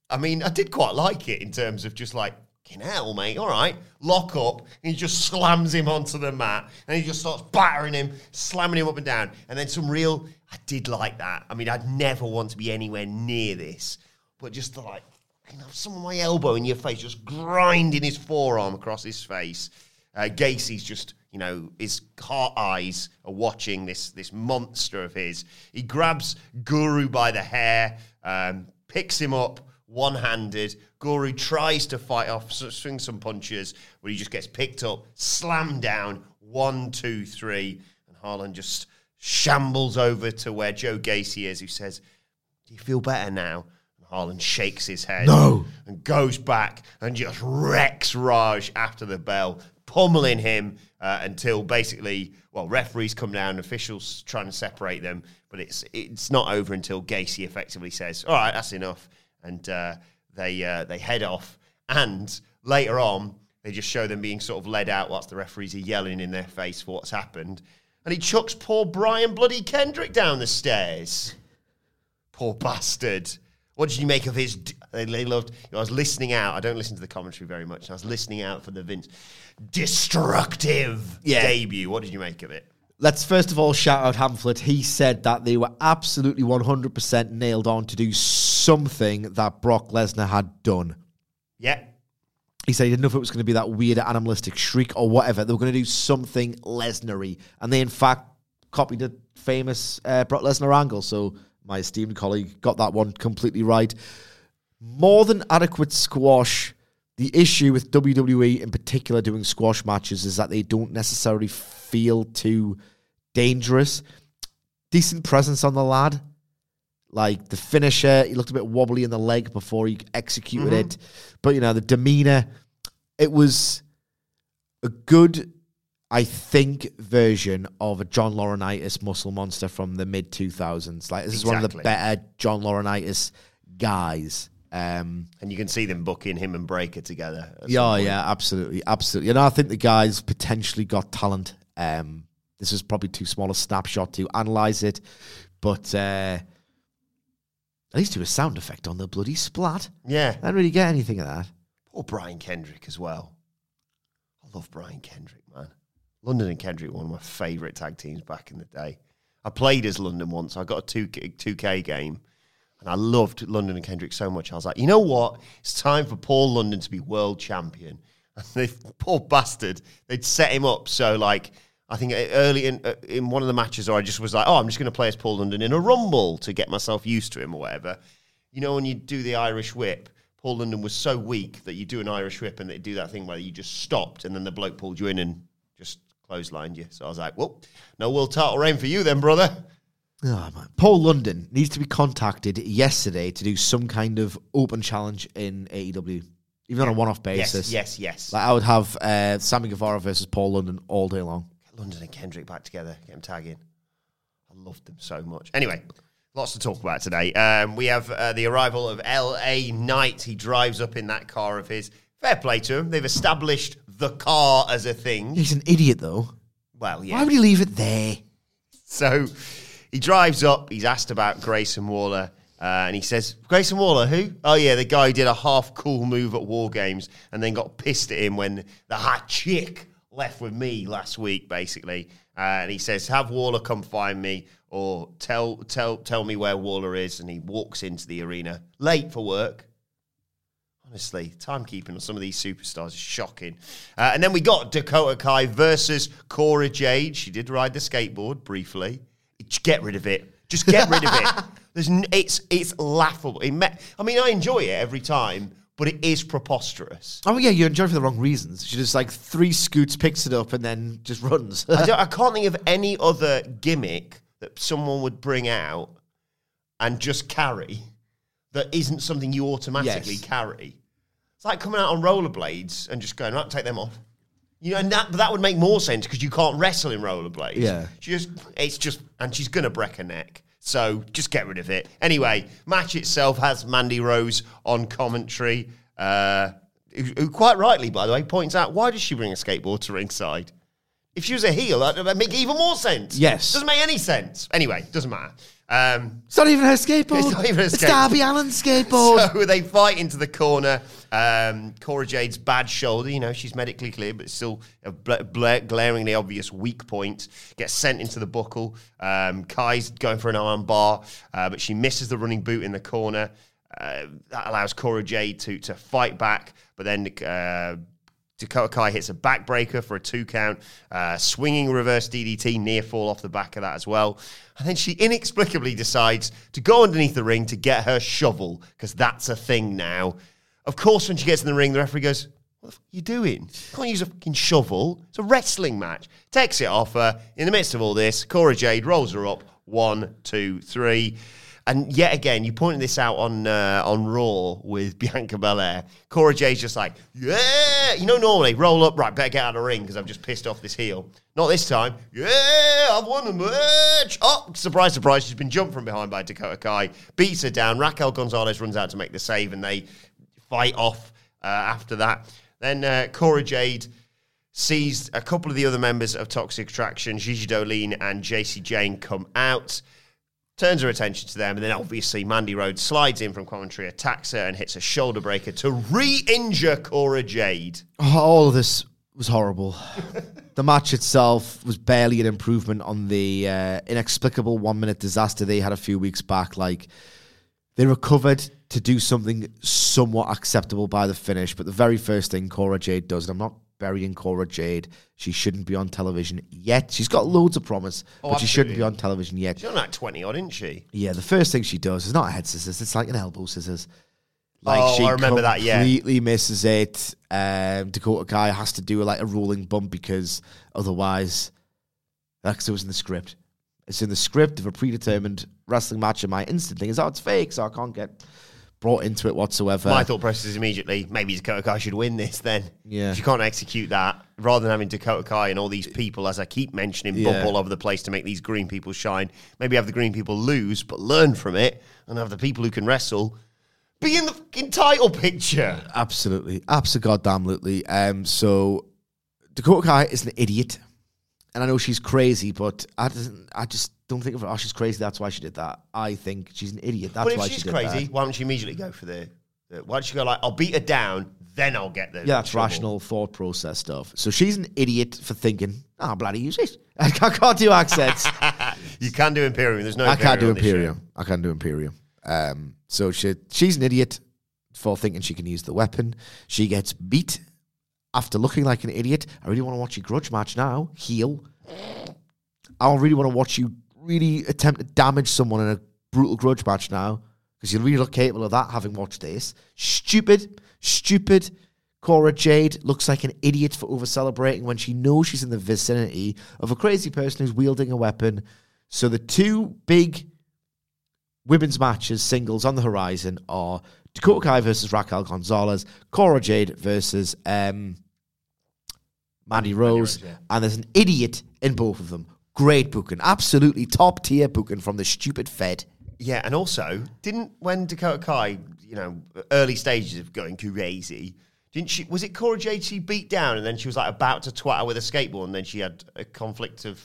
I mean, I did quite like it in terms of just like fucking hell, mate. All right, lock up. And he just slams him onto the mat, and he just starts battering him, slamming him up and down. And then some real, I did like that. I mean, I'd never want to be anywhere near this, but just the, like, you know, some of my elbow in your face, just grinding his forearm across his face. Uh, Gacy's just, you know, his heart eyes are watching this this monster of his. He grabs Guru by the hair, um, picks him up one handed. Guru tries to fight off, swing some punches, but he just gets picked up, slammed down. One, two, three, and Harland just shambles over to where Joe Gacy is, who says, "Do you feel better now?" And Harland shakes his head No. and goes back and just wrecks Raj after the bell, pummeling him uh, until basically, well, referees come down, officials trying to separate them, but it's it's not over until Gacy effectively says, "All right, that's enough," and uh, they uh, they head off. And later on, they just show them being sort of led out whilst the referees are yelling in their face for what's happened. And he chucks poor Brian Bloody Kendrick down the stairs. Poor bastard. What did you make of his? D- they, they loved. I was listening out. I don't listen to the commentary very much. I was listening out for the Vince destructive Yeah. debut. What did you make of it? Let's first of all shout out Hamflett. He said that they were absolutely 100% nailed on to do something that Brock Lesnar had done. Yeah, He said he didn't know if it was going to be that weird animalistic shriek or whatever. They were going to do something Lesnar-y. And they, in fact, copied a famous uh, Brock Lesnar angle. So my esteemed colleague got that one completely right. More than adequate squash. The issue with WWE in particular doing squash matches is that they don't necessarily feel too dangerous. Decent presence on the lad. Like the finisher, he looked a bit wobbly in the leg before he executed mm-hmm. it. But you know, the demeanor, it was a good, I think, version of a John Laurinaitis muscle monster from the mid 2000s. Like, this is one of the better John Laurinaitis guys. Um, and you can see them booking him and Breakker together. yeah, yeah, absolutely, absolutely. And I think the guys potentially got talent. Um, this is probably too small a snapshot to analyze it, but uh, at least do a sound effect on the bloody splat. yeah. I didn't really get anything of that. Poor Brian Kendrick as well. I love Brian Kendrick. London and Kendrick were one of my favourite tag teams back in the day. I played as London once. I got a 2K, 2K game and I loved London and Kendrick so much. I was like, you know what? It's time for Paul London to be world champion. <laughs> And they, poor bastard, they'd set him up. So, like, I think early in uh, in one of the matches, or I just was like, oh, I'm just going to play as Paul London in a rumble to get myself used to him or whatever. You know, when you do the Irish whip, Paul London was so weak that you do an Irish whip and they do that thing where you just stopped and then the bloke pulled you in and clotheslined you. So I was like, well, no world title reign for you then, brother. Oh. Paul London needs to be contacted yesterday to do some kind of open challenge in AEW, even on a one-off basis. Yes, yes, yes. Like I would have uh, Sammy Guevara versus Paul London all day long. Get London and Kendrick back together, get them tagging. I loved them so much. Anyway, lots to talk about today. Um, we have uh, the arrival of L.A. Knight. He drives up in that car of his. Fair play to him. They've established the car as a thing. He's an idiot, though. Well, yeah. Why would he leave it there? So he drives up. He's asked about Grayson Waller. Uh, and he says, Grayson Waller, who? Oh, yeah, the guy who did a half cool move at War Games and then got pissed at him when the hot chick left with me last week, basically. Uh, and he says, Have Waller come find me or tell, tell, tell me where Waller is. And he walks into the arena late for work. Honestly, timekeeping on some of these superstars is shocking. Uh, and then we got Dakota Kai versus Cora Jade. She did ride the skateboard briefly. Get rid of it. Just get rid of it. <laughs> There's n- it's it's laughable. It me- I mean, I enjoy it every time, but it is preposterous. Oh yeah, you enjoy it for the wrong reasons. She just like three scoots, picks it up, and then just runs. I, don't, I <laughs> can't think of any other gimmick that someone would bring out and just carry that isn't something you automatically Yes. carry. It's like coming out on rollerblades and just going, right, take them off. You know, and that, that would make more sense because you can't wrestle in rollerblades. Yeah. She just, it's just, and she's going to break her neck. So just get rid of it. Anyway, match itself has Mandy Rose on commentary, uh, who, who quite rightly, by the way, points out why does she bring a skateboard to ringside? If she was a heel, that would make even more sense. Yes. Doesn't make any sense. Anyway, doesn't matter. Um, It's not even her skateboard. It's not even her It's skateboard. Darby Allin's skateboard. <laughs> So they fight into the corner. Um, Cora Jade's bad shoulder, you know, she's medically clear, but still a bla- bla- glaringly obvious weak point. Gets sent into the buckle. Um, Kai's going for an arm bar, uh, but she misses the running boot in the corner. Uh, that allows Cora Jade to to fight back, but then. Uh, Dakota Kai hits a backbreaker for a two count, uh, swinging reverse DDT, near fall off the back of that as well. And then she inexplicably decides to go underneath the ring to get her shovel, because that's a thing now. Of course, when she gets in the ring, the referee goes, What the fuck are you doing? You can't use a fucking shovel. It's a wrestling match. Takes it off her. In the midst of all this, Cora Jade rolls her up. One, two, three. And yet again, you pointed this out on uh, on Raw with <laughs> Bianca Belair. Cora Jade's just like, yeah, you know, normally roll up, right, better get out of the ring because I've just pissed off this heel. Not this time. Yeah, I've won the match. Oh, surprise, surprise, she's been jumped from behind by Dakota Kai, beats her down. Raquel Gonzalez runs out to make the save, and they fight off uh, after that. Then uh, Cora Jade sees a couple of the other members of Toxic Attraction, Gigi Dolin and Jacy Jayne, come out turns her attention to them, and then obviously Mandy Rose slides in from commentary, attacks her, and hits a shoulder breaker to re-injure Cora Jade. Oh, all of this was horrible. the match itself was barely an improvement on the uh, inexplicable one minute disaster they had a few weeks back. Like, they recovered to do something somewhat acceptable by the finish, but the very first thing Cora Jade does, and I'm not burying Cora Jade, she shouldn't be on television yet. She's got loads of promise, but she shouldn't be on television yet. She's on like 20 odd, isn't she? Yeah, the first thing she does is not a head scissors; it's like an elbow scissors. Like Oh, she I remember that, yeah. completely misses it. Um, Dakota Kai has to do like a rolling bump because otherwise, that's it was in the script. It's in the script of a predetermined wrestling match, and my instant thing is, oh, it's fake, so I can't get brought into it whatsoever. My thought process is immediately, maybe Dakota Kai should win this then. Yeah. If you can't execute that, rather than having Dakota Kai and all these people, as I keep mentioning, Yeah. bump all over the place to make these green people shine, maybe have the green people lose, but learn from it, and have the people who can wrestle be in the fucking title picture. Absolutely, absolutely. goddamn Um, so Dakota Kai is an idiot, and I know she's crazy, but I doesn't. I just don't think of her. Oh, she's crazy. That's why she did that. I think she's an idiot. That's why she's she did crazy, that. why don't she immediately go for the, the? Why don't she go like, I'll beat her down, then I'll get the. Yeah, that's trouble." rational thought process stuff. So she's an idiot for thinking, oh, bloody use it. <laughs> I can't, do accents. <laughs> You can do Imperium. There's no. I can't do. Imperium. I can't do Imperium. Um, so she, she's an idiot for thinking she can use the weapon. She gets beat after looking like an idiot. I really want to watch your grudge match now. Heel. I really want to watch you really attempt to damage someone in a brutal grudge match now because you really look capable of that having watched this. Stupid, stupid. Cora Jade looks like an idiot for over celebrating when she knows she's in the vicinity of a crazy person who's wielding a weapon. So the two big women's matches, singles on the horizon are Dakota Kai versus Raquel Gonzalez, Cora Jade versus um, Mandy Rose, and there's an idiot in both of them. Great booking, absolutely top tier booking from the stupid Fed. Yeah, and also, didn't when Dakota Kai, you know, early stages of going crazy, didn't she? Was it Cora Jade she beat down, and then she was like about to twat her with a skateboard, and then she had a conflict of,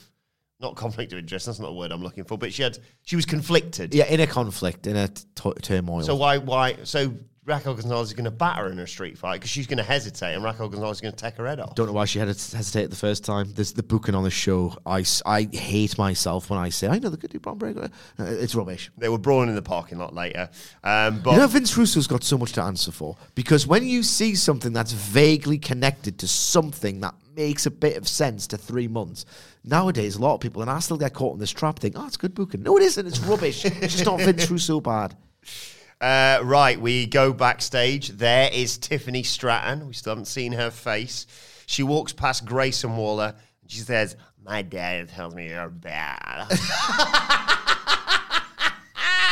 not conflict of interest. That's not the word I'm looking for, but she had she was conflicted. Yeah, in a conflict, in a t- turmoil. So why why so Raquel Gonzalez is going to batter her in a street fight because she's going to hesitate, and Raquel Gonzalez is going to take her head off. Don't know why she had to hesitate the first time. There's the booking on the show. I, I hate myself when I say I know the good do Bron Breakker. Uh, It's rubbish. They were brawling in the parking lot later, um, but You know, Vince Russo's got so much to answer for because when you see something that's vaguely connected to something that makes a bit of sense to three months, nowadays a lot of people, and I still get caught in this trap, think, oh, it's good booking. No, it isn't. It's rubbish. it's just not Vince Russo bad. Uh, right, we go backstage. There is Tiffany Stratton. We still haven't seen her face. She walks past Grayson Waller. And she says, "My dad tells me you're bad."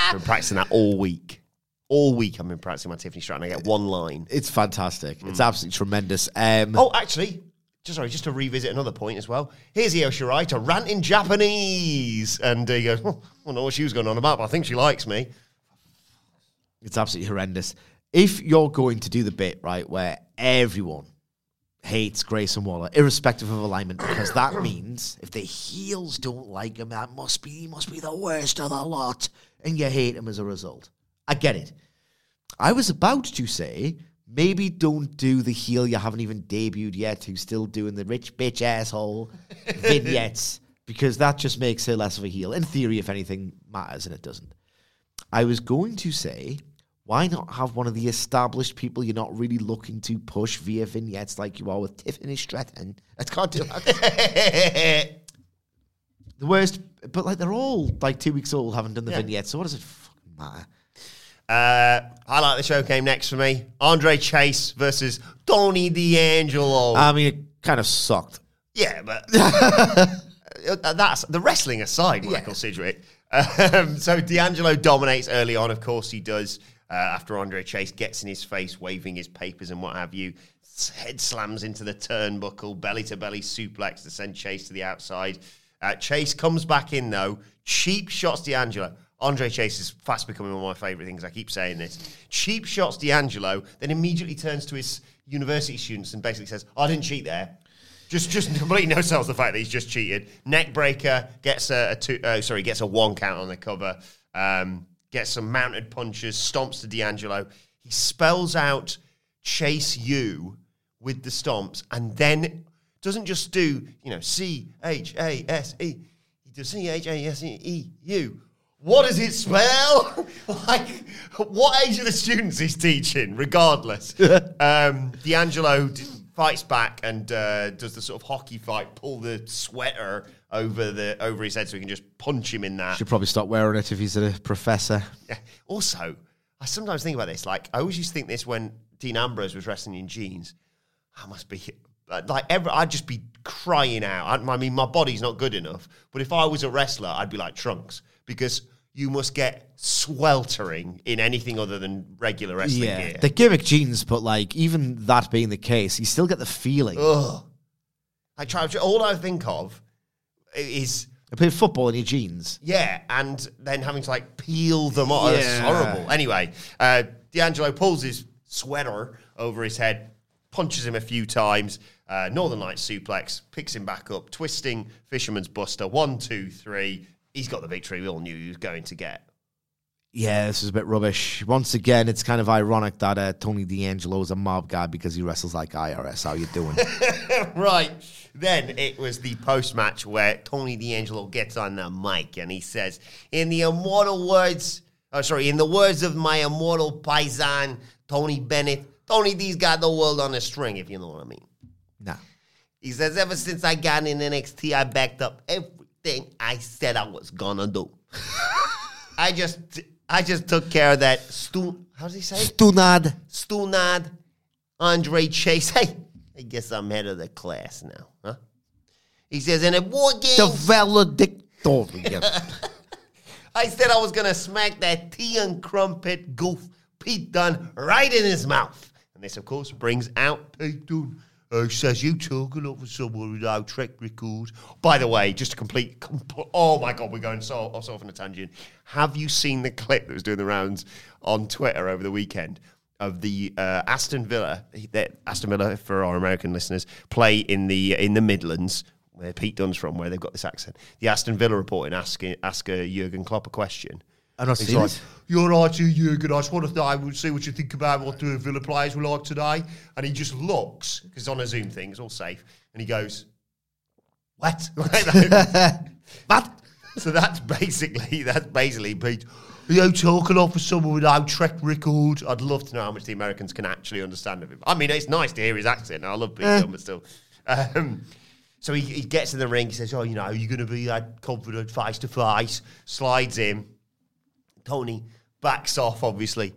I've been practicing that all week. All week I've been practicing my Tiffany Stratton. I get one line. It's fantastic. It's absolutely tremendous. Um, Oh, actually, just sorry, just to revisit another point as well. Here's Io Shirai to rant in Japanese, and uh, he goes, "Oh, I don't know what she was going on about, but I think she likes me." It's absolutely horrendous. If you're going to do the bit, right, where everyone hates Grayson Waller, irrespective of alignment, because that <coughs> means if the heels don't like him, that must be he must be the worst of the lot, and you hate him as a result. I get it. I was about to say maybe don't do the heel you haven't even debuted yet, who's still doing the rich bitch asshole <laughs> vignettes, because that just makes her less of a heel. In theory, if anything matters, and it doesn't. I was going to say, why not have one of the established people you're not really looking to push via vignettes like you are with Tiffany Stratton? I can't do that. <laughs> the worst, but like they're all like two weeks old, haven't done the vignette. so what does it fucking matter? Uh, highlight of the show came next for me. Andre Chase versus Tony D'Angelo. I mean, it kind of sucked. yeah, but <laughs> uh, that's the wrestling aside, Michael Sidgwick. Um, so D'Angelo dominates early on. Of course, he does. Uh, after Andre Chase gets in his face, waving his papers and what have you, head slams into the turnbuckle, belly to belly suplex to send Chase to the outside. Uh, Chase comes back in though, cheap shots D'Angelo. Andre Chase is fast becoming one of my favourite things. I keep saying this. Cheap shots D'Angelo, then immediately turns to his university students and basically says, "I didn't cheat there." Just, just <laughs> completely no sells the fact that he's just cheated. Neck breaker gets a, a two. Oh, sorry, gets a one count on the cover. Um, gets some mounted punches. Stomps to D'Angelo. He spells out "Chase you" with the stomps, and then doesn't just do you know C H A S E. He does C H A S E U. What does it spell? <laughs> like, what age are the students he's teaching? Regardless, <laughs> um, D'Angelo d- fights back and uh, does the sort of hockey fight, pull the sweater over the over his head so he can just punch him in that. Should probably stop wearing it if he's a professor. Yeah. Also, I sometimes think about this. Like, I always used to think this when Dean Ambrose was wrestling in jeans. I must be like ever. I'd just be crying out. I, I mean, my body's not good enough. But if I was a wrestler, I'd be like Trunks because you must get sweltering in anything other than regular wrestling Yeah, gear. the gimmick jeans, but like even that being the case, you still get the feeling. Ugh. I try. All I think of is I play football in your jeans. Yeah, and then having to like peel them off. It's Yeah. horrible. Anyway, uh, D'Angelo pulls his sweater over his head, punches him a few times. Uh, Northern Lights suplex, picks him back up, twisting Fisherman's Buster. One, two, three. He's got the victory we all knew he was going to get. Yeah, this is a bit rubbish. Once again, it's kind of ironic that uh, Tony D'Angelo is a mob guy because he wrestles like IRS. How you doing? <laughs> right. Then it was the post match where Tony D'Angelo gets on the mic and he says, In the immortal words, oh, sorry, in the words of my immortal paisan, Tony Bennett, Tony D's got the world on a string, if you know what I mean. nah. He says, Ever since I got in NXT, I backed up everything I said I was gonna do. I just. I just took care of that stu how does he say it? Stunad. Stunad, Andre Chase. Hey, I guess I'm head of the class now, huh? He says, in a war game, The valedictorian. <laughs> I said I was to smack that tea and crumpet goof Pete Dunne right in his mouth. And this, of course, brings out Pete Dunne. Uh, says you talking over someone without track record. By the way, just a complete, compl- oh my god, we're going so off on a tangent. Have you seen the clip that was doing the rounds on Twitter over the weekend of the uh, Aston Villa? Aston Villa, for our American listeners, play in the in the Midlands where Pete Dunne's from, where they've got this accent. The Aston Villa reporting asking ask a Jurgen Klopp a question. I'm not He's seeing like, it. You're right here, Jurgen. I just want to I would see what you think about what the Villa players were like today. And he just looks, because it's on a Zoom thing, it's all safe. And he goes, What? <laughs> <laughs> What? so that's basically, that's basically Pete. Are you talking off for someone without track record. I'd love to know how much the Americans can actually understand of him. I mean, it's nice to hear his accent. I love Pete Dunne, but still. Um, so he, he gets in the ring. He says, "Oh, you know, you're going to be that confident face to face." Slides in. Tony backs off, obviously.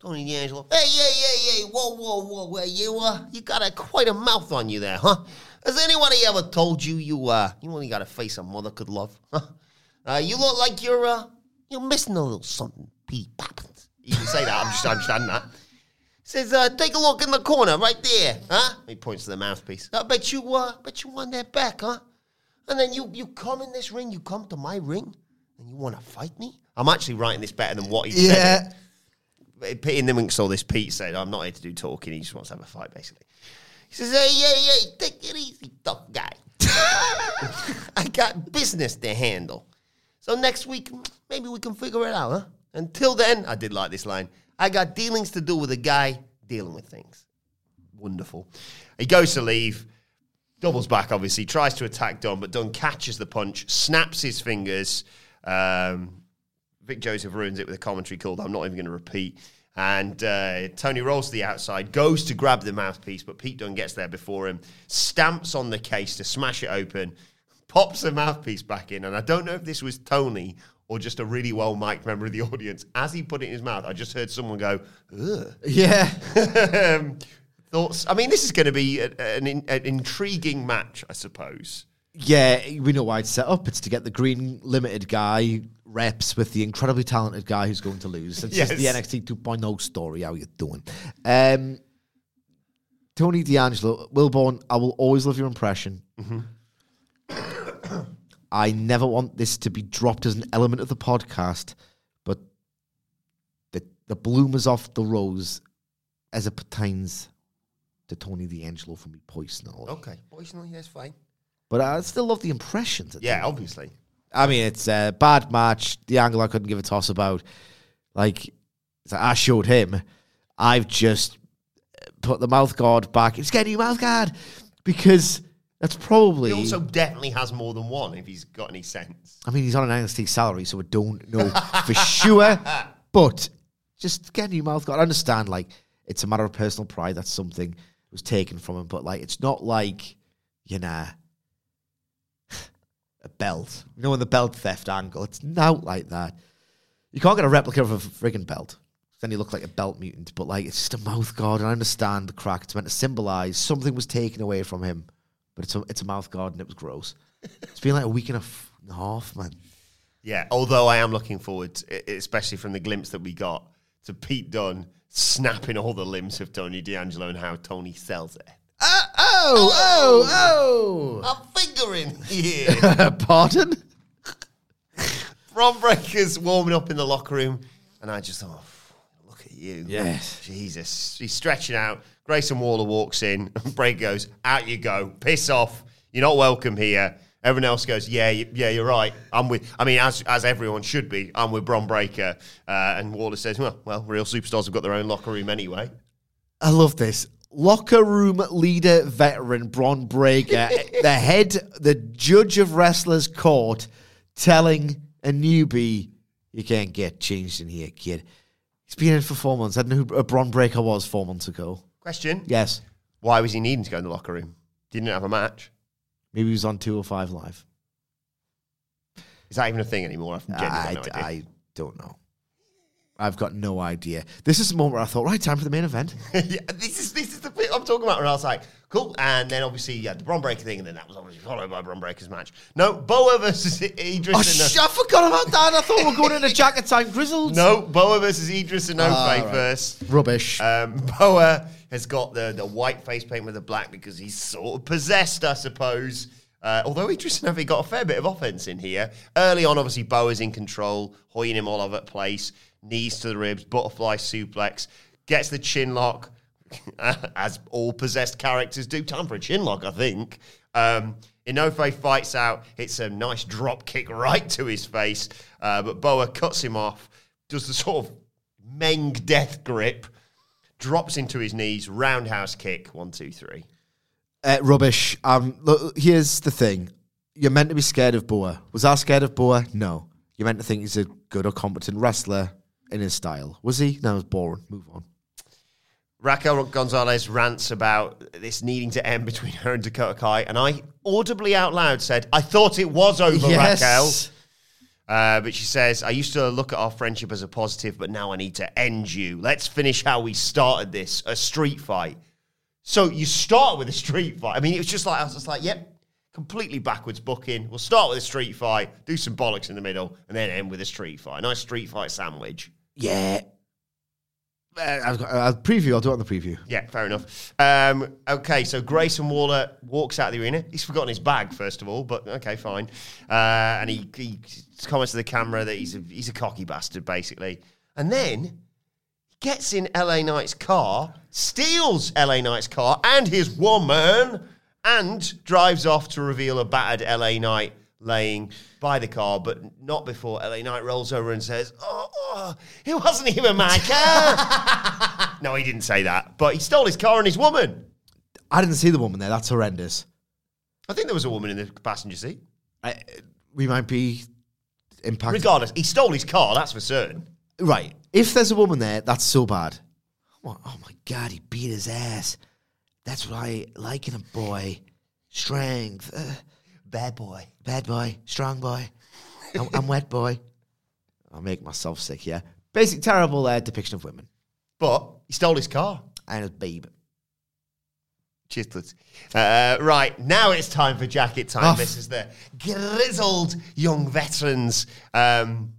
Tony D'Angelo, hey, hey, hey, hey, whoa, whoa, whoa, where you uh, you got a quite a mouth on you there, huh? Has anybody ever told you you uh, you only got a face a mother could love? Huh? Uh, you look like you're uh, you're missing a little something, Pete Poppins. You can say that. I'm just understanding that. Says, uh, take a look in the corner right there, huh? He points to the mouthpiece. I bet you, uh, bet you won that back, huh? And then you, you come in this ring, you come to my ring, and you want to fight me? I'm actually writing this better than what he Yeah. said. Pete in the wink saw this. Pete said, "I'm not here to do talking. He just wants to have a fight, basically." He He says, hey, hey, hey, take it easy, tough guy. <laughs> I got business to handle. So next week, maybe we can figure it out, huh? Until then, I did like this line. I got dealings to do with a guy dealing with things. Wonderful. He goes to leave, doubles back, obviously, tries to attack Dunne, but Dunne catches the punch, snaps his fingers. Um, Vic Joseph ruins it with a commentary called I'm not even going to repeat. And uh, Tony rolls to the outside, goes to grab the mouthpiece, but Pete Dunne gets there before him, stamps on the case to smash it open, pops the mouthpiece back in. And I don't know if this was Tony or just a really well mic'd member of the audience. As he put it in his mouth, I just heard someone go, ugh. Yeah. <laughs> um, thoughts? I mean, this is going to be a, an, an intriguing match, I suppose. Yeah, we know why it's set up. It's to get the green limited guy reps with the incredibly talented guy who's going to lose. It's just the NXT 2.0 story. How you doing? Um, Tony D'Angelo, Wilborn, I will always love your impression. <coughs> I never want this to be dropped as an element of the podcast, but the the bloom is off the rose as it pertains to Tony D'Angelo for me personally. Okay, personally, that's fine. But I still love the impressions. Yeah, obviously. I mean, it's a bad match. The angle I couldn't give a toss about. Like, like I showed him. I've just put the mouth guard back. It's getting you mouth guard because that's probably. He also definitely has more than one if he's got any sense. I mean, he's on an NXT salary, so I don't know for sure. <laughs> But just getting your mouth guard. I understand, like, it's a matter of personal pride. That's something was taken from him. But, like, it's not like, you know, a belt. You know, in the belt theft angle, it's not like that. You can't get a replica of a friggin' belt. Then you look like a belt mutant. But, like, it's just a mouth guard. And I understand the crack. It's meant to symbolize something was taken away from him. But it's a, it's a mouth guard and it was gross. It's been like a week and a f- and a half, man. Yeah, although I am looking forward, to, especially from the glimpse that we got, to Pete Dunne snapping all the limbs of Tony D'Angelo and how Tony sells it. Oh, oh, I'm fingering here. oh. <laughs> Pardon? Ron Breakker's warming up in the locker room, and I just thought, look at you. Yes. Jesus. He's stretching out. Grayson Waller walks in, and Breakker goes, out you go. Piss off. You're not welcome here. Everyone else goes, yeah, y- yeah, you're right. I'm with. I mean, as as everyone should be. I'm with Bron Breakker, uh, and Waller says, well, well, real superstars have got their own locker room anyway. I love this. Locker room leader veteran Bron Breakker, <laughs> the head, the judge of wrestlers court, telling a newbie, you can't get changed in here, kid. He's been in for four months. I didn't know who a Bron Breakker was four months ago. Question: Yes. Why was he needing to go in the locker room? Didn't have a match. Maybe he was on two or five Live. Is that even a thing anymore? I've genuinely I, no idea. I don't know. I've got no idea. This is the moment where I thought, right, time for the main event. <laughs> yeah, this is this is the bit I'm talking about. Where I was like, cool, and then obviously yeah, the Bron Breakker thing, and then that was obviously followed by Bron Breakker's match. No, Boa versus <laughs> Idris. Oh, and sh- I forgot about that. I thought we were going into Jacket Time Grizzled. no, Boa versus Idris Enofe Ah, right. first. Rubbish. Um, <laughs> Boa has got the, the white face paint with the black because he's sort of possessed, I suppose. Uh, although Idris Enofe got a fair bit of offense in here. Early on, obviously, Boa's in control, hoying him all over the place, knees to the ribs, butterfly suplex, gets the chin lock, <laughs> as all possessed characters do. Time for a chin lock, I think. Um, Inoue fights out, hits a nice drop kick right to his face, uh, but Boa cuts him off, does the sort of Meng death grip, drops into his knees, roundhouse kick, one, two, three. Uh, rubbish. Um, look, here's the thing. You're meant to be scared of Boa. Was I scared of Boa? No. You're meant to think he's a good or competent wrestler in his style. Was he? No, it was boring. Move on. Raquel Gonzalez rants about this needing to end between her and Dakota Kai, and I audibly out loud said, I thought it was over, Raquel. Uh, but she says, I used to look at our friendship as a positive, but now I need to end you. Let's finish how we started this a street fight. So you start with a street fight. I mean, it was just like, I was just like, yep, completely backwards booking. We'll start with a street fight, do some bollocks in the middle, and then end with a street fight. Nice street fight sandwich. Yeah. Uh, I've got a preview. I'll do it on the preview. Yeah, fair enough. Um, okay, so Grayson Waller walks out of the arena. He's forgotten his bag, first of all, but okay, fine. Uh, and he, he comments to the camera that he's a, he's a cocky bastard, basically. And then he gets in LA Knight's car, steals LA Knight's car and his woman, and drives off to reveal a battered LA Knight laying by the car, but not before LA Knight rolls over and says, Oh, oh it wasn't even my <laughs> car. no, he didn't say that, but he stole his car and his woman. I didn't see the woman there. That's horrendous. I think there was a woman in the passenger seat. I, we might be impacted. Regardless, he stole his car, that's for certain. Right. If there's a woman there, that's so bad. Oh, oh my God, he beat his ass. That's what I like in a boy. Strength. Uh, Bad boy. bad boy. Strong boy. I'm, I'm wet boy. I'll make myself sick, yeah. Basic terrible uh, depiction of women. But he stole his car. And a babe. Chitlets. Uh, right, now it's time for jacket time. Off. This is the grizzled young veterans. Um,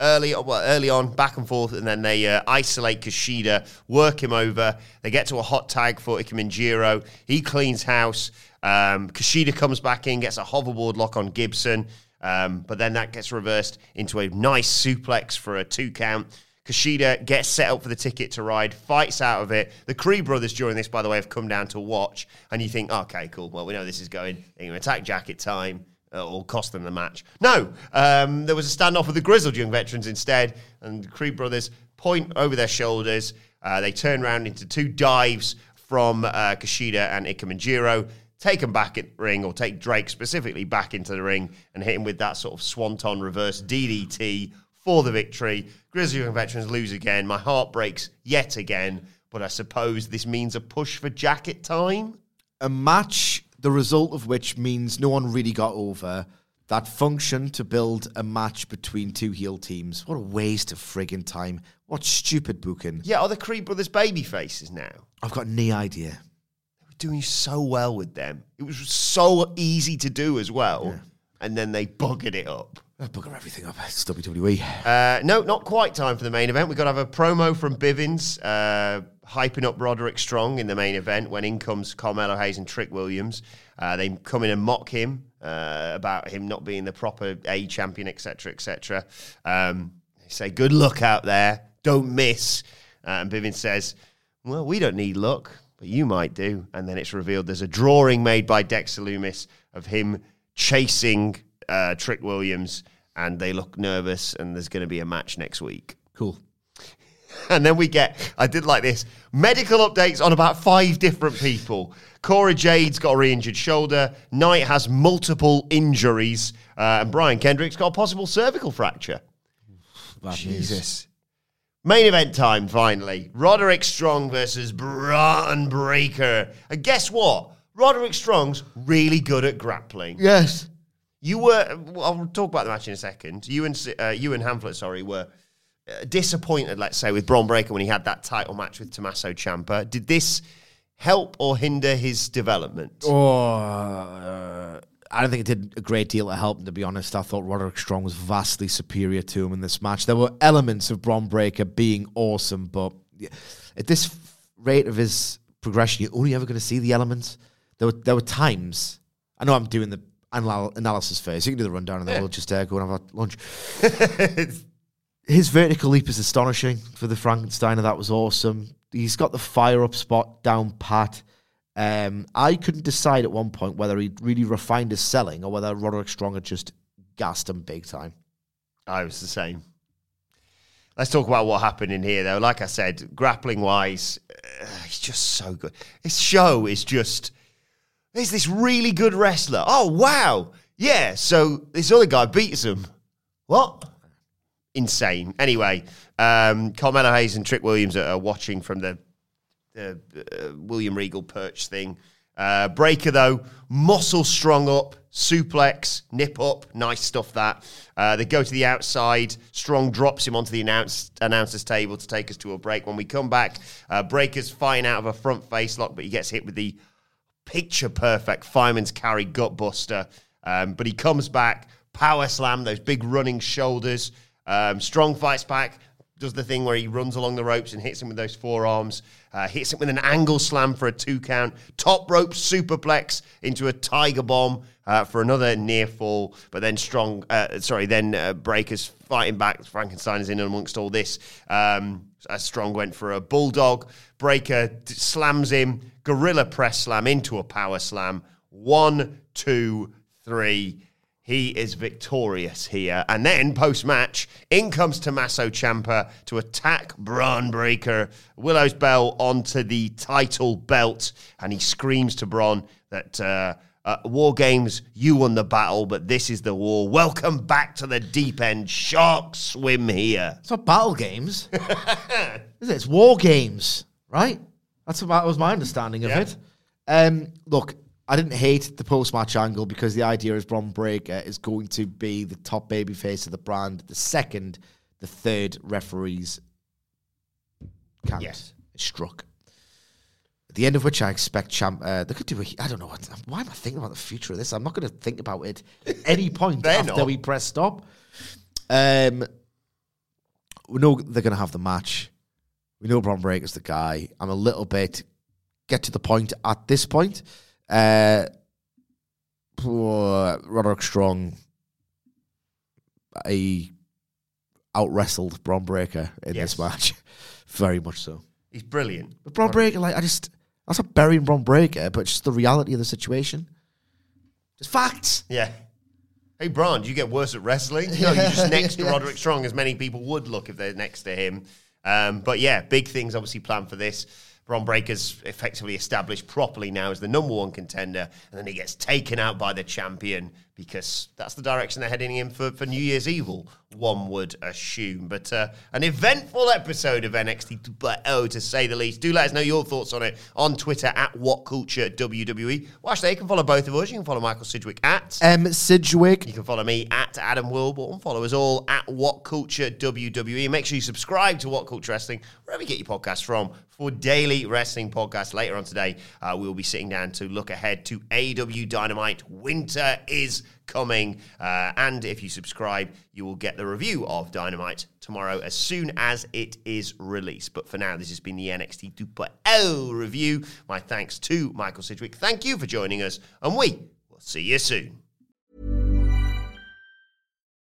early, well, early on, back and forth, and then they uh, isolate Kushida, work him over. They get to a hot tag for Ikemenjiro. He cleans house. Um, Kushida comes back in, gets a hoverboard lock on Gibson, um, but then that gets reversed into a nice suplex for a two count. Kushida gets set up for the ticket to ride, fights out of it. The Creed brothers during this, by the way, have come down to watch, and you think, okay, cool. Well, we know this is going. Attack Jacket time. Uh, Or cost them the match. No, um, there was a standoff with the grizzled young veterans instead, and the Creed brothers point over their shoulders. Uh, they turn around into two dives from uh, Kushida and Ikemenjiro, take him back in ring, or take Drake specifically back into the ring and hit him with that sort of swanton reverse DDT for the victory. Grizzled Young Veterans lose again. My heart breaks yet again, but I suppose this means a push for jacket time. A match, the result of which means no one really got over that function to build a match between two heel teams. What a waste of friggin' time. What stupid booking. Yeah, are the Creed brothers baby faces now? I've got no idea. They were doing so well with them. It was so easy to do as well, and then they buggered it up. I'll bugger everything up. It's WWE. Uh, no, not quite time for the main event. We've got to have a promo from Bivens uh, hyping up Roderick Strong in the main event when in comes Carmelo Hayes and Trick Williams. Uh, they come in and mock him uh, about him not being the proper A champion, etc., etc. Um, they say, "Good luck out there, don't miss." Uh, and Bivens says, "Well, we don't need luck, but you might do." And then it's revealed there's a drawing made by Dexter Lumis of him chasing uh, Trick Williams, and they look nervous. And there's going to be a match next week. Cool. <laughs> And then we get, I did like this, medical updates on about five different people. Cora Jade's got a re injured shoulder. Knight has multiple injuries. Uh, and Brian Kendrick's got a possible cervical fracture. Jesus. Main event time, finally. Roderick Strong versus Bron Breakker. And guess what? Roderick Strong's really good at grappling. Yes. You were. I'll talk about the match in a second. You and uh, you and Hamflett, sorry, were uh, disappointed. Let's say with Bron Breakker when he had that title match with Tommaso Ciampa. Did this help or hinder his development? Oh, uh, I don't think it did a great deal to help to be honest. I thought Roderick Strong was vastly superior to him in this match. There were elements of Bron Breakker being awesome, but at this rate of his progression, you're only ever going to see the elements. There were, there were times, I know I'm doing the anal- analysis phase. You can do the rundown and then we'll just uh, go and have a lunch. <laughs> His vertical leap is astonishing for the Frankensteiner. That was awesome. He's got the fire up spot down pat. Um, I couldn't decide at one point whether he'd really refined his selling or whether Roderick Strong had just gassed him big time. I was the same. Let's talk about what happened in here, though. Like I said, grappling wise, uh, he's just so good. His show is just. There's this really good wrestler. Oh, wow. Yeah, so this other guy beats him. What? Insane. Anyway, um, Carmelo Hayes and Trick Williams are, watching from the, the uh, William Regal perch thing. Uh, Breakker, though, muscle strong up, suplex, nip up, nice stuff that. Uh, they go to the outside. Strong drops him onto the announce, announcer's table to take us to a break. When we come back, uh, Breakker's fighting out of a front face lock, but he gets hit with the picture perfect fireman's carry gut buster. Um, but he comes back, power slam, those big running shoulders. Um, strong fights back, does the thing where he runs along the ropes and hits him with those forearms, uh, hits him with an angle slam for a two count, top rope superplex into a tiger bomb uh, for another near fall. But then strong, uh, sorry, then uh, Breakker's fighting back. Frankenstein is in amongst all this. Um, as Strong went for a bulldog, Breakker slams him, gorilla press slam into a power slam. One, two, three. He is victorious here. And then post match, in comes Tommaso Ciampa to attack Bron Breakker. Willow's bell onto the title belt. And he screams to Bron that uh, uh, War Games, you won the battle, but this is the war. Welcome back to the deep end. Shark swim here. It's not battle games. <laughs> Is it? It's war games, right? That's what that was my understanding of Yeah. it. Um, look, I didn't hate the post match angle because the idea is Bron Breakker is going to be the top baby face of the brand, the second, the third referees count Yes. struck. At the end of which I expect champ. Uh, they could do. A, I don't know. What, why am I thinking about the future of this? I'm not going to think about it at <laughs> any point after not. we press stop. Um, we know they're going to have the match. We know Bron Breakker's the guy. I'm a little bit get to the point at this point. Uh, poor Roderick Strong, I out wrestled Bron Breakker in Yes. this match, <laughs> very much so. He's brilliant. But Bron Breakker, like I just, that's not burying Bron Breakker, but just the reality of the situation. Just facts. Yeah. Hey, Bron, do you get worse at wrestling? No, you're just <laughs> next to Roderick Strong, as many people would look if they're next to him. Um, but yeah, big things obviously planned for this. Bron Breakker's effectively established properly now as the number one contender, and then he gets taken out by the champion because that's the direction they're heading in for, for New Year's Evil, one would assume. But uh, an eventful episode of NXT 2.0, to say the least. Do let us know your thoughts on it on Twitter at WhatCultureWWE. Well, actually, you can follow both of us. You can follow Michael Sidgwick at M Sidgwick, you can follow me at Adam Wilborn. Follow us all at What Culture WWE. Make sure you subscribe to What Culture Wrestling wherever you get your podcasts from for daily wrestling podcasts. Later on today, uh, we will be sitting down to look ahead to AEW Dynamite. Winter is coming, uh, and if you subscribe, you will get the review of Dynamite tomorrow as soon as it is released. But for now, this has been the NXT 2.0 review. My thanks to Michael Sidgwick. Thank you for joining us, and we will see you soon.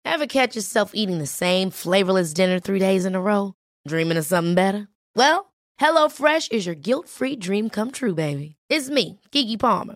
Ever catch yourself eating the same flavorless dinner three days in a row? Dreaming of something better? Well, HelloFresh is your guilt-free dream come true, baby. It's me, Keke Palmer.